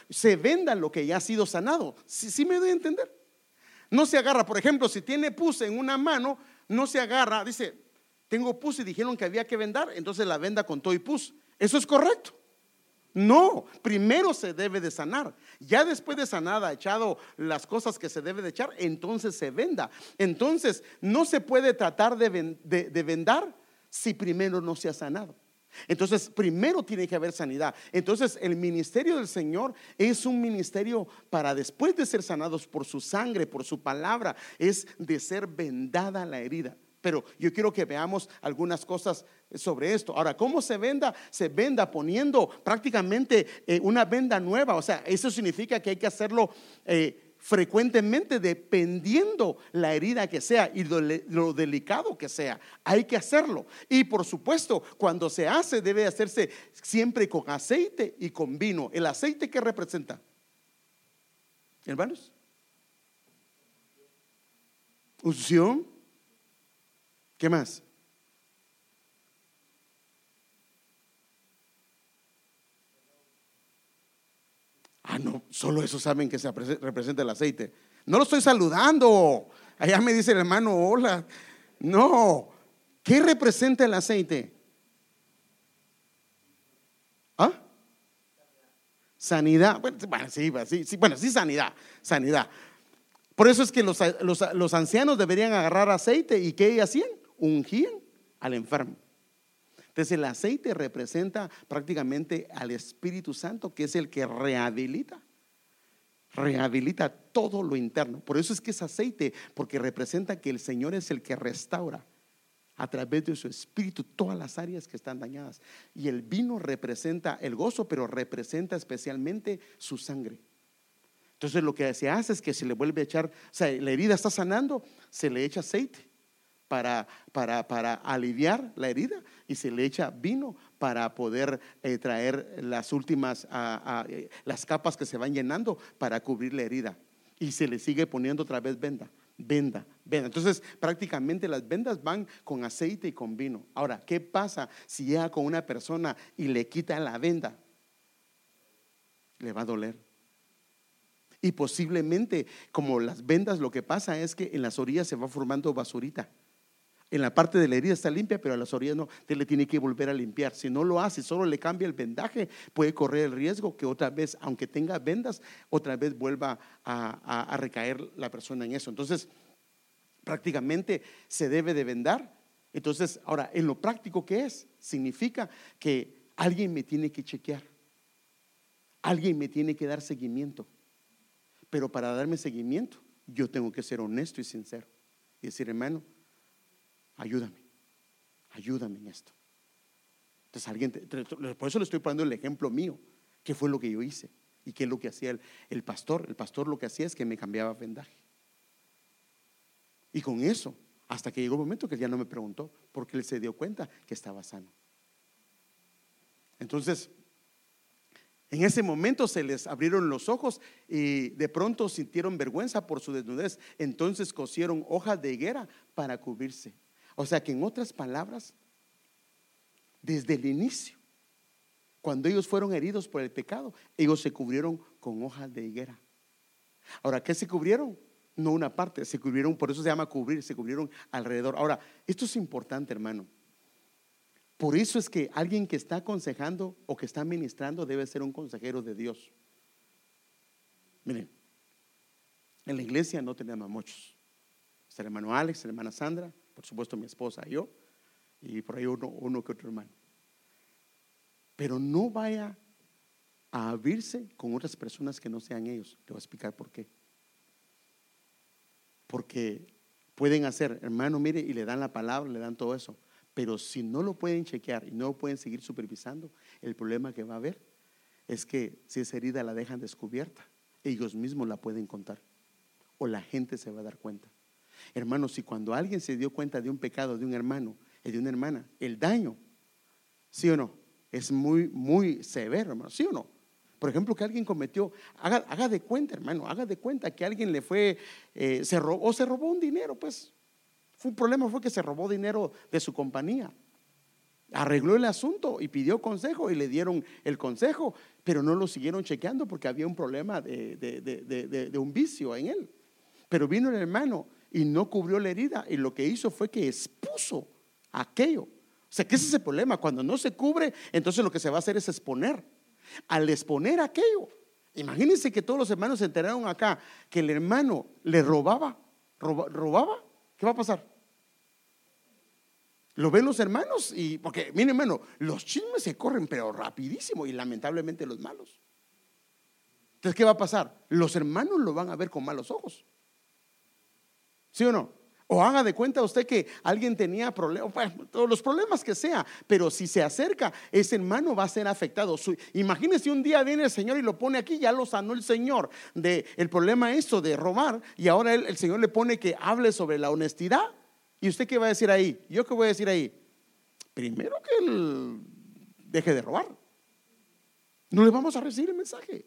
Se venda lo que ya ha sido sanado. ¿Sí, me doy a entender? No se agarra, por ejemplo, si tiene pus en una mano, no se agarra, dice, tengo pus y dijeron que había que vendar, entonces la venda con todo y pus. ¿Eso es correcto? No, primero se debe de sanar. Ya después de sanada, echado las cosas que se debe de echar, entonces se venda. Entonces, no se puede tratar de, vendar si primero no se ha sanado. Entonces, primero tiene que haber sanidad. Entonces, el ministerio del Señor es un ministerio para después de ser sanados por su sangre, por su palabra, es de ser vendada la herida. Pero yo quiero que veamos algunas cosas sobre esto. Ahora, ¿cómo se venda? Se venda poniendo prácticamente eh, una venda nueva. O sea, eso significa que hay que hacerlo eh, frecuentemente dependiendo la herida que sea y lo, delicado que sea. Hay que hacerlo. Y por supuesto, cuando se hace debe hacerse siempre con aceite y con vino. ¿El aceite qué representa? Hermanos. Unción ¿Qué más? Ah, no, solo eso saben que se representa el aceite. No lo estoy saludando. Allá me dice el hermano, hola. No, ¿qué representa el aceite? ¿Ah? Sanidad. Bueno, sí, sí, bueno, sí, sanidad, sanidad. Por eso es que los, los ancianos deberían agarrar aceite y ¿qué hacían? Ungían al enfermo. Entonces el aceite representa prácticamente al Espíritu Santo, que es el que rehabilita, rehabilita todo lo interno. Por eso es que es aceite, porque representa que el Señor es el que restaura a través de su espíritu todas las áreas que están dañadas. Y el vino representa el gozo, pero representa especialmente su sangre. Entonces lo que se hace es que se le vuelve a echar, o sea, la herida está sanando, se le echa aceite para, para, para, aliviar la herida y se le echa vino para poder eh, traer las últimas, eh, las capas que se van llenando para cubrir la herida. Y se le sigue poniendo otra vez venda, venda, venda. Entonces prácticamente las vendas van con aceite y con vino. Ahora, ¿qué pasa si llega con una persona y le quita la venda? Le va a doler. Y posiblemente, como las vendas, lo que pasa es que en las orillas se va formando basurita. En la parte de la herida está limpia, pero a las orillas no, le tiene que volver a limpiar. Si no lo hace, solo le cambia el vendaje, puede correr el riesgo que otra vez, aunque tenga vendas, otra vez vuelva a, recaer la persona en eso. Entonces, prácticamente se debe de vendar. Entonces, ahora, en lo práctico que es, significa que alguien me tiene que chequear, alguien me tiene que dar seguimiento. Pero para darme seguimiento, yo tengo que ser honesto y sincero y decir, hermano, ayúdame, ayúdame en esto. Entonces alguien, por eso le estoy poniendo el ejemplo mío, qué fue lo que yo hice y qué es lo que hacía el, pastor. El pastor lo que hacía es que me cambiaba vendaje. Y con eso, hasta que llegó el momento que él ya no me preguntó, porque él se dio cuenta que estaba sano. Entonces, en ese momento se les abrieron los ojos y de pronto sintieron vergüenza por su desnudez. Entonces cosieron hojas de higuera para cubrirse. O sea que en otras palabras, desde el inicio, cuando ellos fueron heridos por el pecado, ellos se cubrieron con hojas de higuera. Ahora, ¿qué se cubrieron? No una parte, se cubrieron, por eso se llama cubrir, se cubrieron alrededor. Ahora, esto es importante, hermano. Por eso es que alguien que está aconsejando o que está ministrando debe ser un consejero de Dios. Miren, En la iglesia no tenemos muchos. Está el hermano Alex, la hermana Sandra, por supuesto mi esposa yo, y por ahí uno, uno que otro hermano. Pero no vaya a abrirse con otras personas que no sean ellos. Te voy a explicar por qué. Porque pueden hacer, hermano, mire, y le dan la palabra, le dan todo eso. Pero si no lo pueden chequear y no lo pueden seguir supervisando, el problema que va a haber es que si esa herida la dejan descubierta, ellos mismos la pueden contar o la gente se va a dar cuenta. Hermanos, si cuando alguien se dio cuenta de un pecado de un hermano y de una hermana, el daño, ¿sí o no? Es muy, muy severo, hermano, ¿sí o no? Por ejemplo, que alguien cometió, haga, de cuenta, hermano, haga de cuenta que alguien le fue, eh, se robó, o se robó un dinero, pues. Fue un problema, fue que se robó dinero de su compañía. Arregló el asunto y pidió consejo y le dieron el consejo, pero no lo siguieron chequeando porque había un problema de, de un vicio en él. Pero vino el hermano y no cubrió la herida y lo que hizo fue que expuso aquello. O sea, ¿qué es ese problema? Cuando no se cubre, entonces lo que se va a hacer es exponer. Al exponer aquello, imagínense que todos los hermanos se enteraron acá que el hermano le robaba, robaba, ¿qué va a pasar? Lo ven los hermanos y, porque, miren hermano, los chismes se corren, pero rapidísimo y lamentablemente los malos. Entonces, ¿qué va a pasar? Los hermanos lo van a ver con malos ojos. ¿Sí o no? O haga de cuenta usted que alguien tenía problemas, todos los problemas que sea, pero si se acerca, ese hermano va a ser afectado. imagínese un día viene el Señor y lo pone aquí, ya lo sanó el Señor de el problema eso de robar, y ahora el, Señor le pone que hable sobre la honestidad. ¿Y usted qué va a decir ahí? ¿Yo qué voy a decir ahí? Primero que él deje de robar. No le vamos a recibir el mensaje.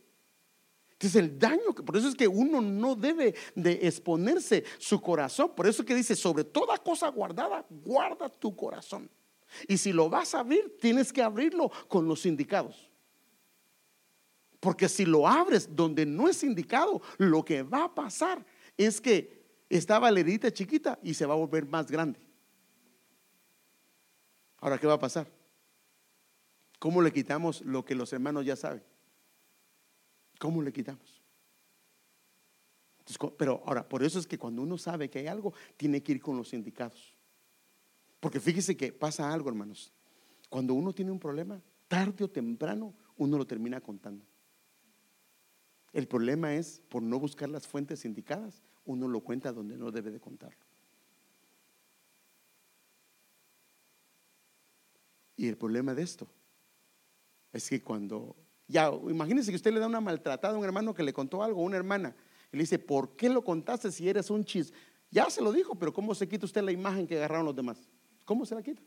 Es el daño, por eso es que uno no debe de exponerse su corazón. Por eso que dice, sobre toda cosa guardada, guarda tu corazón. Y si lo vas a abrir, tienes que abrirlo con los indicados. Porque si lo abres donde no es indicado, lo que va a pasar es que esta valerita chiquita y se va a volver más grande. Ahora, ¿qué va a pasar? ¿Cómo le quitamos lo que los hermanos ya saben? ¿Cómo le quitamos? pero ahora, por eso es que cuando uno sabe que hay algo, tiene que ir con los sindicados. Porque fíjese que pasa algo, hermanos. Cuando uno tiene un problema, tarde o temprano, uno lo termina contando. El problema es, por no buscar las fuentes indicadas, uno lo cuenta donde no debe de contarlo. Y el problema de esto es que cuando ya, imagínese que usted le da una maltratada a un hermano que le contó algo, a una hermana, y le dice, ¿por qué lo contaste si eres un chis? Ya se lo dijo, pero ¿cómo se quita usted la imagen que agarraron los demás? ¿Cómo se la quita?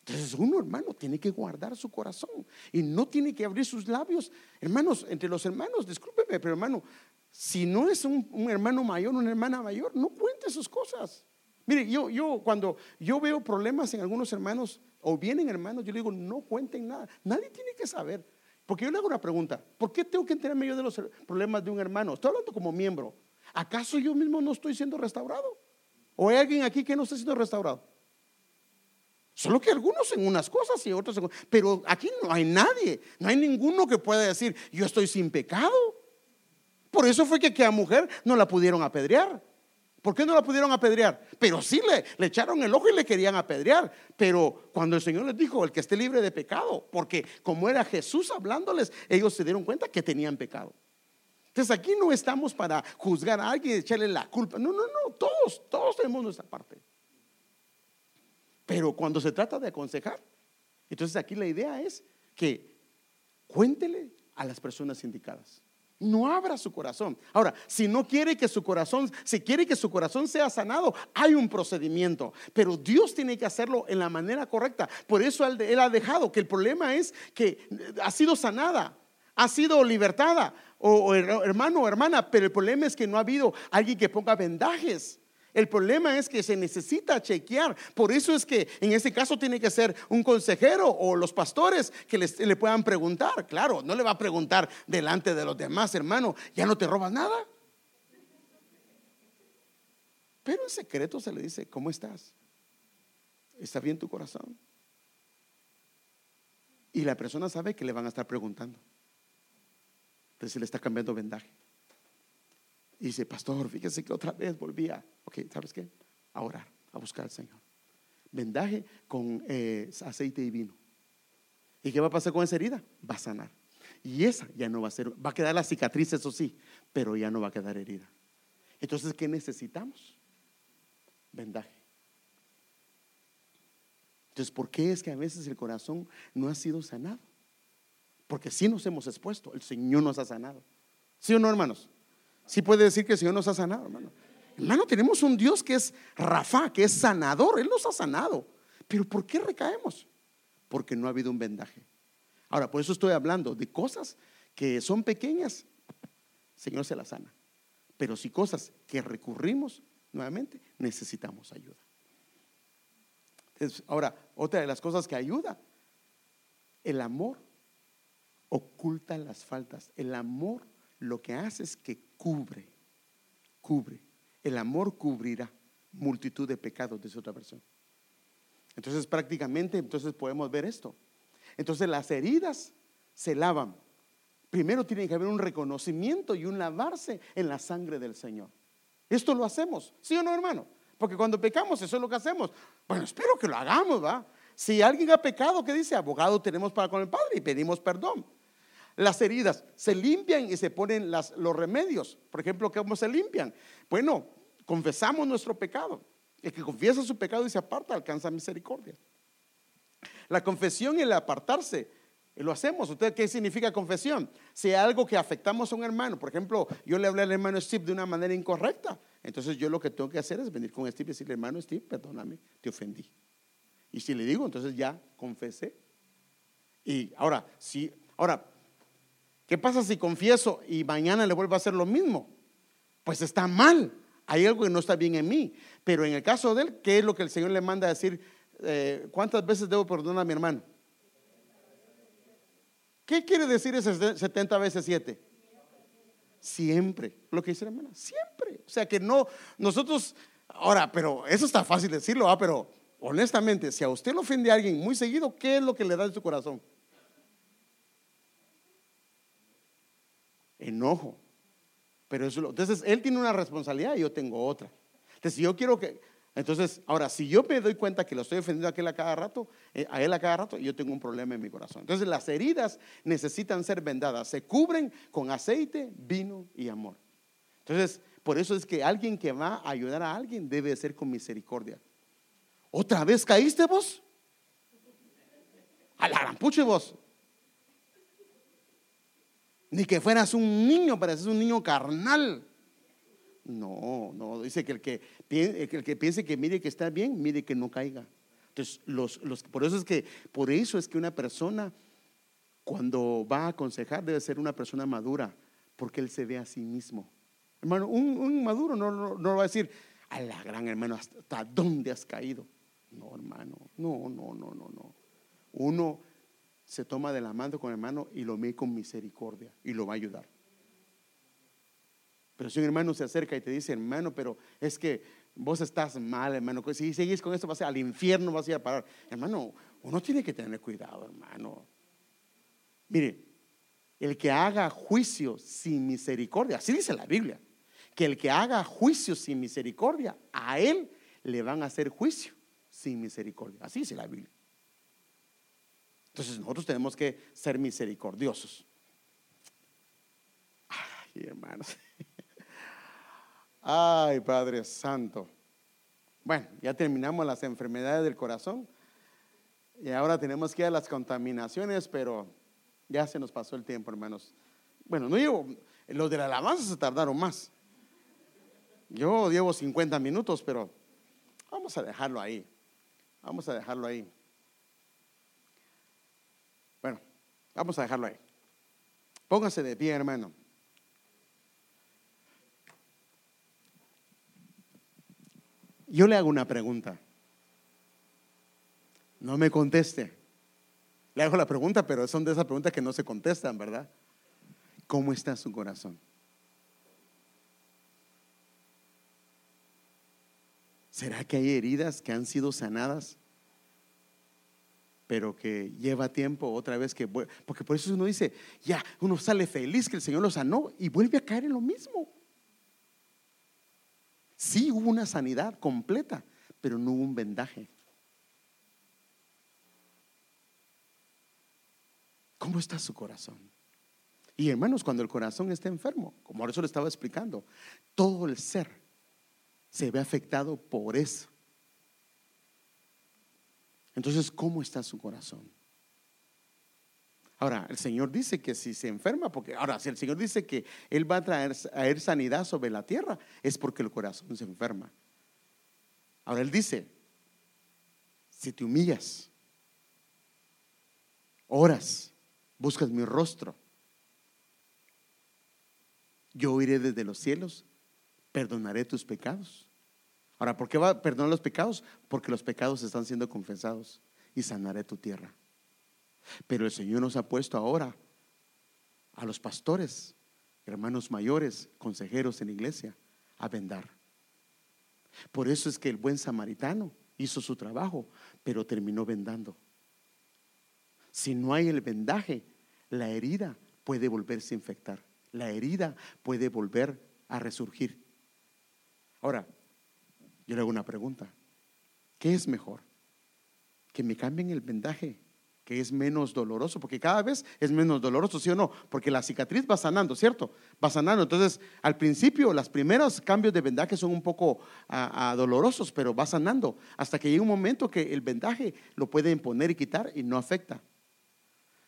Entonces uno, hermano, tiene que guardar su corazón y no tiene que abrir sus labios. Hermanos, entre los hermanos, discúlpeme, pero hermano, si no es un, un hermano mayor, una hermana mayor, no cuente sus cosas. Mire, yo, yo cuando yo veo problemas en algunos hermanos, o vienen hermanos, yo le digo, no cuenten nada. Nadie tiene que saber. Porque yo le hago una pregunta, ¿por qué tengo que enterarme yo de los problemas de un hermano? Estoy hablando como miembro. ¿Acaso yo mismo no estoy siendo restaurado? ¿O hay alguien aquí que no está siendo restaurado? Solo que algunos en unas cosas y otros en Pero aquí no hay nadie, no hay ninguno que pueda decir, yo estoy sin pecado. Por eso fue que, que a mujer no la pudieron apedrear. ¿Por qué no la pudieron apedrear? Pero sí le, echaron el ojo y le querían apedrear. Pero cuando el Señor les dijo, el que esté libre de pecado, porque como era Jesús hablándoles, ellos se dieron cuenta que tenían pecado. Entonces aquí no estamos para juzgar a alguien y echarle la culpa. No, no, no, todos, todos tenemos nuestra parte. Pero cuando se trata de aconsejar, entonces aquí la idea es que cuéntele a las personas indicadas. No abra su corazón. Ahora, si no quiere que su corazón, si quiere que su corazón sea sanado, hay un procedimiento, pero Dios tiene que hacerlo en la manera correcta. Por eso él, ha dejado que el problema es que ha sido sanada, ha sido libertada, o hermano o hermana, pero el problema es que no ha habido alguien que ponga vendajes. El problema es que se necesita chequear. Por eso es que en ese caso tiene que ser un consejero o los pastores que le puedan preguntar. Claro, no le va a preguntar delante de los demás, hermano, ya no te robas nada. Pero en secreto se le dice, ¿cómo estás? ¿Está bien tu corazón? Y la persona sabe que le van a estar preguntando. Entonces le está cambiando vendaje. Y dice, pastor, fíjese que otra vez volvía. Ok, ¿sabes qué? A orar, a buscar al Señor. Vendaje con eh, aceite y vino. ¿Y qué va a pasar con esa herida? Va a sanar. Y esa ya no va a ser, va a quedar la cicatriz, eso sí, pero ya no va a quedar herida. Entonces, ¿qué necesitamos? Vendaje. Entonces, ¿por qué es que a veces el corazón no ha sido sanado? Porque sí nos hemos expuesto, el Señor nos ha sanado. ¿Sí o no, hermanos? Sí puede decir que el Señor nos ha sanado, hermano. Hermano, tenemos un Dios que es Rafa, que es sanador, Él nos ha sanado. Pero ¿por qué recaemos? Porque no ha habido un vendaje. Ahora, por eso estoy hablando de cosas que son pequeñas, Señor se las sana. Pero si cosas que recurrimos nuevamente, necesitamos ayuda. ahora, otra de las cosas que ayuda, el amor oculta las faltas. El amor lo que hace es que cubre, cubre. El amor cubrirá multitud de pecados esa otra persona. Entonces prácticamente, entonces podemos ver esto. Entonces las heridas se lavan primero tiene que haber un reconocimiento y un lavarse en la sangre del Señor. Esto lo hacemos, ¿sí o no, hermano? Porque cuando pecamos, eso es lo que hacemos. Bueno, espero que lo hagamos, ¿va? Si alguien ha pecado, ¿qué dice? Abogado tenemos para con el Padre y pedimos perdón. Las heridas se limpian y se ponen los remedios. Por ejemplo, ¿cómo se limpian? Bueno, confesamos nuestro pecado. El que confiesa su pecado y se aparta alcanza misericordia. La confesión y el apartarse lo hacemos. ¿Usted qué significa confesión? Si hay algo que afectamos a un hermano, por ejemplo, yo le hablé al hermano Steve de una manera incorrecta, entonces yo lo que tengo que hacer es venir con Steve y decirle, hermano Steve, perdóname, te ofendí. Y si le digo, entonces ya confesé. Y ahora, si, ahora, ¿qué pasa si confieso y mañana le vuelvo a hacer lo mismo? Pues está mal. Hay algo que no está bien en mí. Pero en el caso de él, ¿qué es lo que el Señor le manda a decir? Eh, ¿Cuántas veces debo perdonar a mi hermano? ¿Qué quiere decir ese 70 veces 7? Siempre. Lo que dice la hermana, siempre. O sea que no, nosotros, ahora, pero eso está fácil decirlo, ¿ah? pero honestamente, si a usted lo ofende a alguien muy seguido, ¿qué es lo que le da en su corazón? Enojo. Pero eso, entonces, él tiene una responsabilidad y yo tengo otra. Entonces, yo quiero que, entonces, ahora, si yo me doy cuenta que lo estoy ofendiendo a aquel a cada rato, eh, a él a cada rato, yo tengo un problema en mi corazón. Entonces, las heridas necesitan ser vendadas, se cubren con aceite, vino y amor. Entonces, por eso es que alguien que va a ayudar a alguien debe ser con misericordia. ¿Otra vez caíste vos? A la vos. Ni que fueras un niño, pareces un niño carnal. No, no, dice que el que, el que piense que mire que está bien, mire que no caiga. Entonces, los, los, por eso es que, por eso es que una persona cuando va a aconsejar debe ser una persona madura, porque él se ve a sí mismo. Hermano, un, maduro no, no, va a decir, a la gran hermano, ¿hasta dónde has caído? No, hermano, no, no, no, no, no. Uno se toma de la mano con hermano y lo ve con misericordia y lo va a ayudar. Pero si un hermano se acerca y te dice, hermano, pero es que vos estás mal, hermano, si seguís con esto vas a al infierno, vas a ir a parar. Hermano, uno tiene que tener cuidado, hermano. Mire, el que haga juicio sin misericordia, así dice la Biblia, que el que haga juicio sin misericordia, a él le van a hacer juicio sin misericordia. Así dice la Biblia. Entonces nosotros tenemos que ser misericordiosos. Ay, hermanos. Ay, Padre Santo. Bueno, ya terminamos las enfermedades del corazón y ahora tenemos que ir a las contaminaciones, pero ya se nos pasó el tiempo, hermanos. Bueno, no llevo, los de la alabanza se tardaron más. Yo llevo 50 minutos, pero vamos a dejarlo ahí. Vamos a dejarlo ahí. Bueno, vamos a dejarlo ahí. Póngase de pie, hermano. Yo le hago una pregunta. No me conteste. Le hago la pregunta, pero son de esas preguntas que no se contestan, ¿verdad? ¿Cómo está su corazón? ¿Será que hay heridas que han sido sanadas, pero que lleva tiempo otra vez que... Porque por eso uno dice, ya, uno sale feliz que el Señor lo sanó y vuelve a caer en lo mismo. Sí hubo una sanidad completa, pero no hubo un vendaje. ¿Cómo está su corazón? Y hermanos, cuando el corazón está enfermo, como ahora eso le estaba explicando, todo el ser se ve afectado por eso. Entonces, ¿cómo está su corazón? Ahora, el Señor dice que si se enferma, porque ahora, si el Señor dice que Él va a traer, sanidad sobre la tierra, es porque el corazón se enferma. Ahora Él dice, si te humillas, oras, buscas mi rostro, yo iré desde los cielos, perdonaré tus pecados. Ahora, ¿por qué va a perdonar los pecados? Porque los pecados están siendo confesados y sanaré tu tierra. Pero el Señor nos ha puesto ahora a los pastores, hermanos mayores, consejeros en la iglesia, a vendar. Por eso es que el buen samaritano hizo su trabajo, pero terminó vendando. Si no hay el vendaje, la herida puede volverse a infectar. La herida puede volver a resurgir. Ahora, yo le hago una pregunta. ¿Qué es mejor? ¿Que me cambien el vendaje que es menos doloroso, porque cada vez es menos doloroso, ¿sí o no? Porque la cicatriz va sanando, ¿cierto? Va sanando. Entonces, al principio, los primeros cambios de vendaje son un poco dolorosos, pero va sanando, hasta que llega un momento que el vendaje lo pueden poner y quitar y no afecta.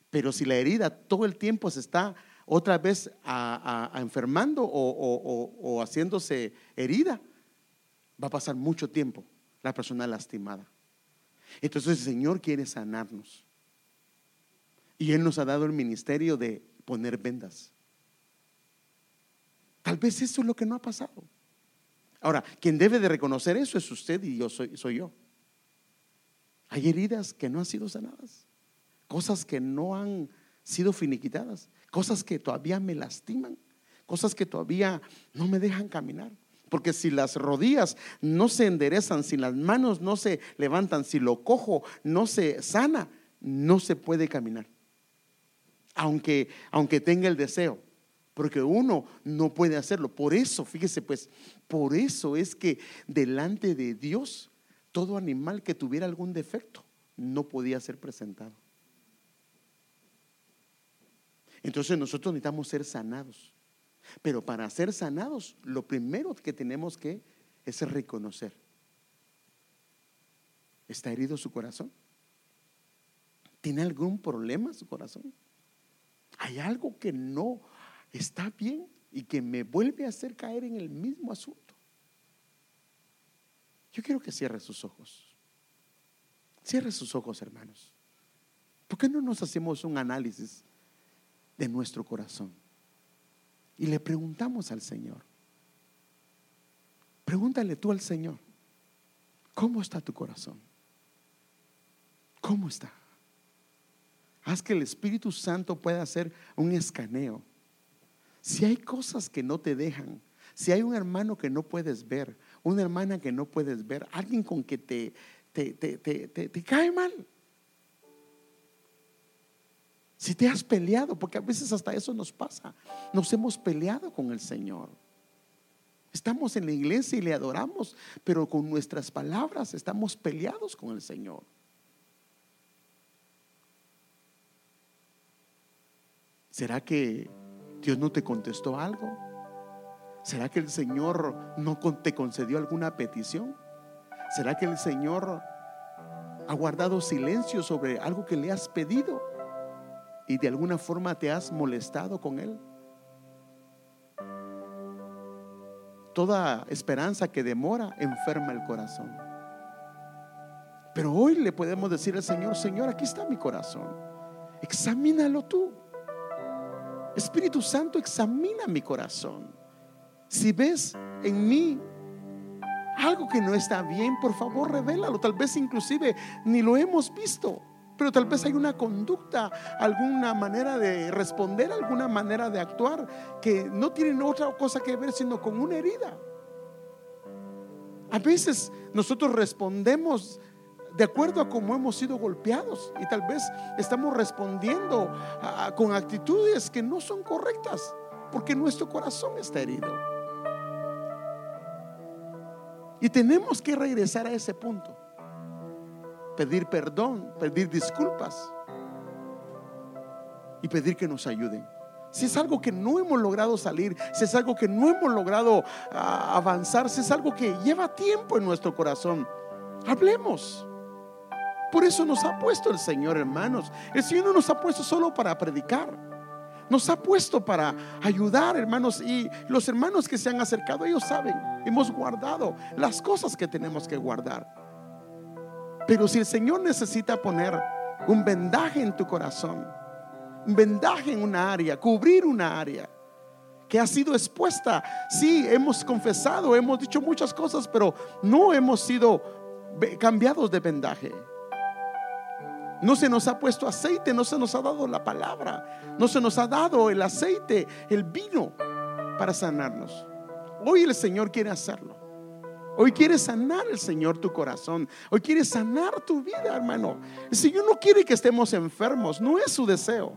Pero si la herida todo el tiempo se está otra vez a, enfermando o haciéndose herida, va a pasar mucho tiempo la persona lastimada. Entonces el Señor quiere sanarnos. Y Él nos ha dado el ministerio de poner vendas. Tal vez eso es lo que no ha pasado. Ahora, quien debe de reconocer eso es usted y yo soy, soy yo. Hay heridas que no han sido sanadas, cosas que no han sido finiquitadas, cosas que todavía me lastiman, cosas que todavía no me dejan caminar. Porque si las rodillas no se enderezan, si las manos no se levantan, si lo cojo no se sana, no se puede caminar aunque, aunque tenga el deseo. Porque uno no puede hacerlo. Por eso, fíjese pues, por eso es que delante de Dios, todo animal que tuviera algún defecto no podía ser presentado. Entonces nosotros necesitamos ser sanados. Pero para ser sanados, lo primero que tenemos que es reconocer. ¿Está herido su corazón? ¿Tiene algún problema su corazón? hay algo que no está bien y que me vuelve a hacer caer en el mismo asunto. Yo quiero que cierre sus ojos. Cierre sus ojos, hermanos. ¿Por qué no nos hacemos un análisis de nuestro corazón? Y le preguntamos al Señor. Pregúntale tú al Señor, ¿cómo está tu corazón? ¿Cómo está? Haz que el Espíritu Santo pueda hacer un escaneo. Si hay cosas que no te dejan, si hay un hermano que no puedes ver, una hermana que no puedes ver, alguien con que te, cae mal. Si te has peleado, porque a veces hasta eso nos pasa, nos hemos peleado con el Señor. Estamos en la iglesia y le adoramos, pero con nuestras palabras estamos peleados con el Señor. ¿Será que Dios no te contestó algo? ¿Será que el Señor no te concedió alguna petición? ¿Será que el Señor ha guardado silencio sobre algo que le has pedido y de alguna forma te has molestado con Él? Toda esperanza que demora enferma el corazón. Pero hoy le podemos decir al Señor, Señor, aquí está mi corazón. Examínalo tú. Espíritu Santo, examina mi corazón. Si ves en mí algo que no está bien, por favor, revélalo. Tal vez inclusive ni lo hemos visto, pero tal vez hay una conducta, alguna manera de responder, alguna manera de actuar que no tienen otra cosa que ver sino con una herida. A veces nosotros respondemos de acuerdo a cómo hemos sido golpeados y tal vez estamos respondiendo con actitudes que no son correctas porque nuestro corazón está herido. Y tenemos que regresar a ese punto. Pedir perdón, pedir disculpas y pedir que nos ayuden. Si es algo que no hemos logrado salir, si es algo que no hemos logrado ah, avanzar, si es algo que lleva tiempo en nuestro corazón, hablemos. Por eso nos ha puesto el Señor, hermanos. El Señor no nos ha puesto solo para predicar. Nos ha puesto para ayudar, hermanos. Y los hermanos que se han acercado, ellos saben, hemos guardado las cosas que tenemos que guardar. Pero si el Señor necesita poner un vendaje en tu corazón, un vendaje en una área, cubrir una área que ha sido expuesta, sí, hemos confesado, hemos dicho muchas cosas, pero no hemos sido cambiados de vendaje. No se nos ha puesto aceite, no se nos ha dado la palabra, no se nos ha dado el aceite, el vino para sanarnos. Hoy el Señor quiere hacerlo. Hoy quiere sanar el Señor tu corazón. Hoy quiere sanar tu vida, hermano. El Señor no quiere que estemos enfermos, no es su deseo.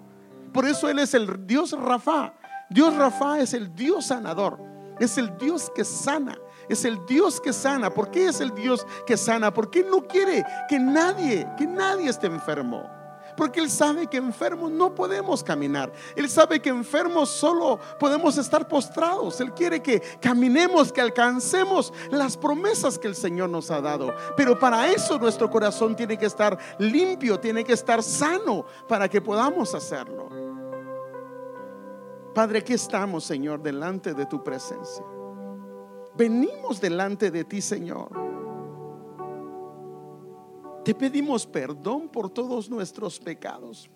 Por eso Él es el Dios Rafa. Dios Rafa es el Dios sanador. Es el Dios que sana es el Dios que sana. ¿Por qué es el Dios que sana? Porque Él no quiere que nadie, que nadie esté enfermo. Porque Él sabe que enfermos no podemos caminar. Él sabe que enfermos solo podemos estar postrados. Él quiere que caminemos, que alcancemos las promesas que el Señor nos ha dado. Pero para eso nuestro corazón tiene que estar limpio, tiene que estar sano para que podamos hacerlo. Padre, aquí estamos, Señor, delante de tu presencia venimos delante de ti, Señor. Te pedimos perdón por todos nuestros pecados.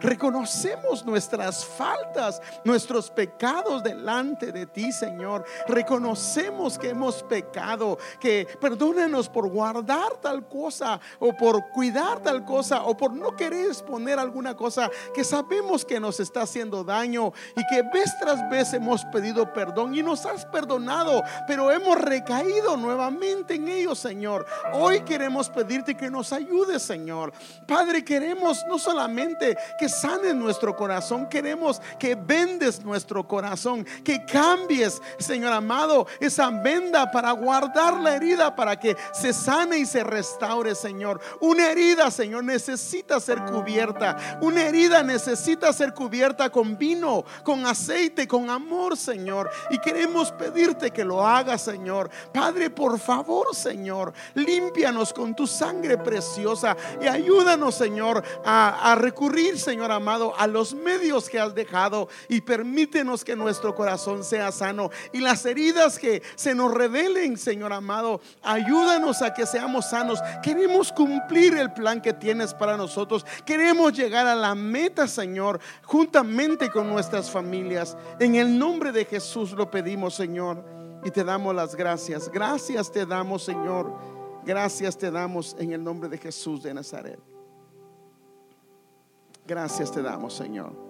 Reconocemos nuestras faltas, nuestros pecados delante de ti, Señor. Reconocemos que hemos pecado, que perdónanos por guardar tal cosa o por cuidar tal cosa o por no querer exponer alguna cosa que sabemos que nos está haciendo daño y que vez tras vez hemos pedido perdón y nos has perdonado, pero hemos recaído nuevamente en ello, Señor. Hoy queremos pedirte que nos ayudes, Señor. Padre, queremos no solamente que sane nuestro corazón. Queremos que vendes nuestro corazón, que cambies, Señor amado, esa venda para guardar la herida, para que se sane y se restaure, Señor. Una herida, Señor, necesita ser cubierta. Una herida necesita ser cubierta con vino, con aceite, con amor, Señor. Y queremos pedirte que lo hagas, Señor. Padre, por favor, Señor, límpianos con tu sangre preciosa y ayúdanos, Señor, a, a recurrir, Señor Señor amado, a los medios que has dejado y permítenos que nuestro corazón sea sano y las heridas que se nos revelen, Señor amado, ayúdanos a que seamos sanos. Queremos cumplir el plan que tienes para nosotros. Queremos llegar a la meta, Señor, juntamente con nuestras familias. En el nombre de Jesús lo pedimos, Señor, y te damos las gracias. Gracias te damos, Señor. Gracias te damos en el nombre de Jesús de Nazaret. Gracias te damos, Señor.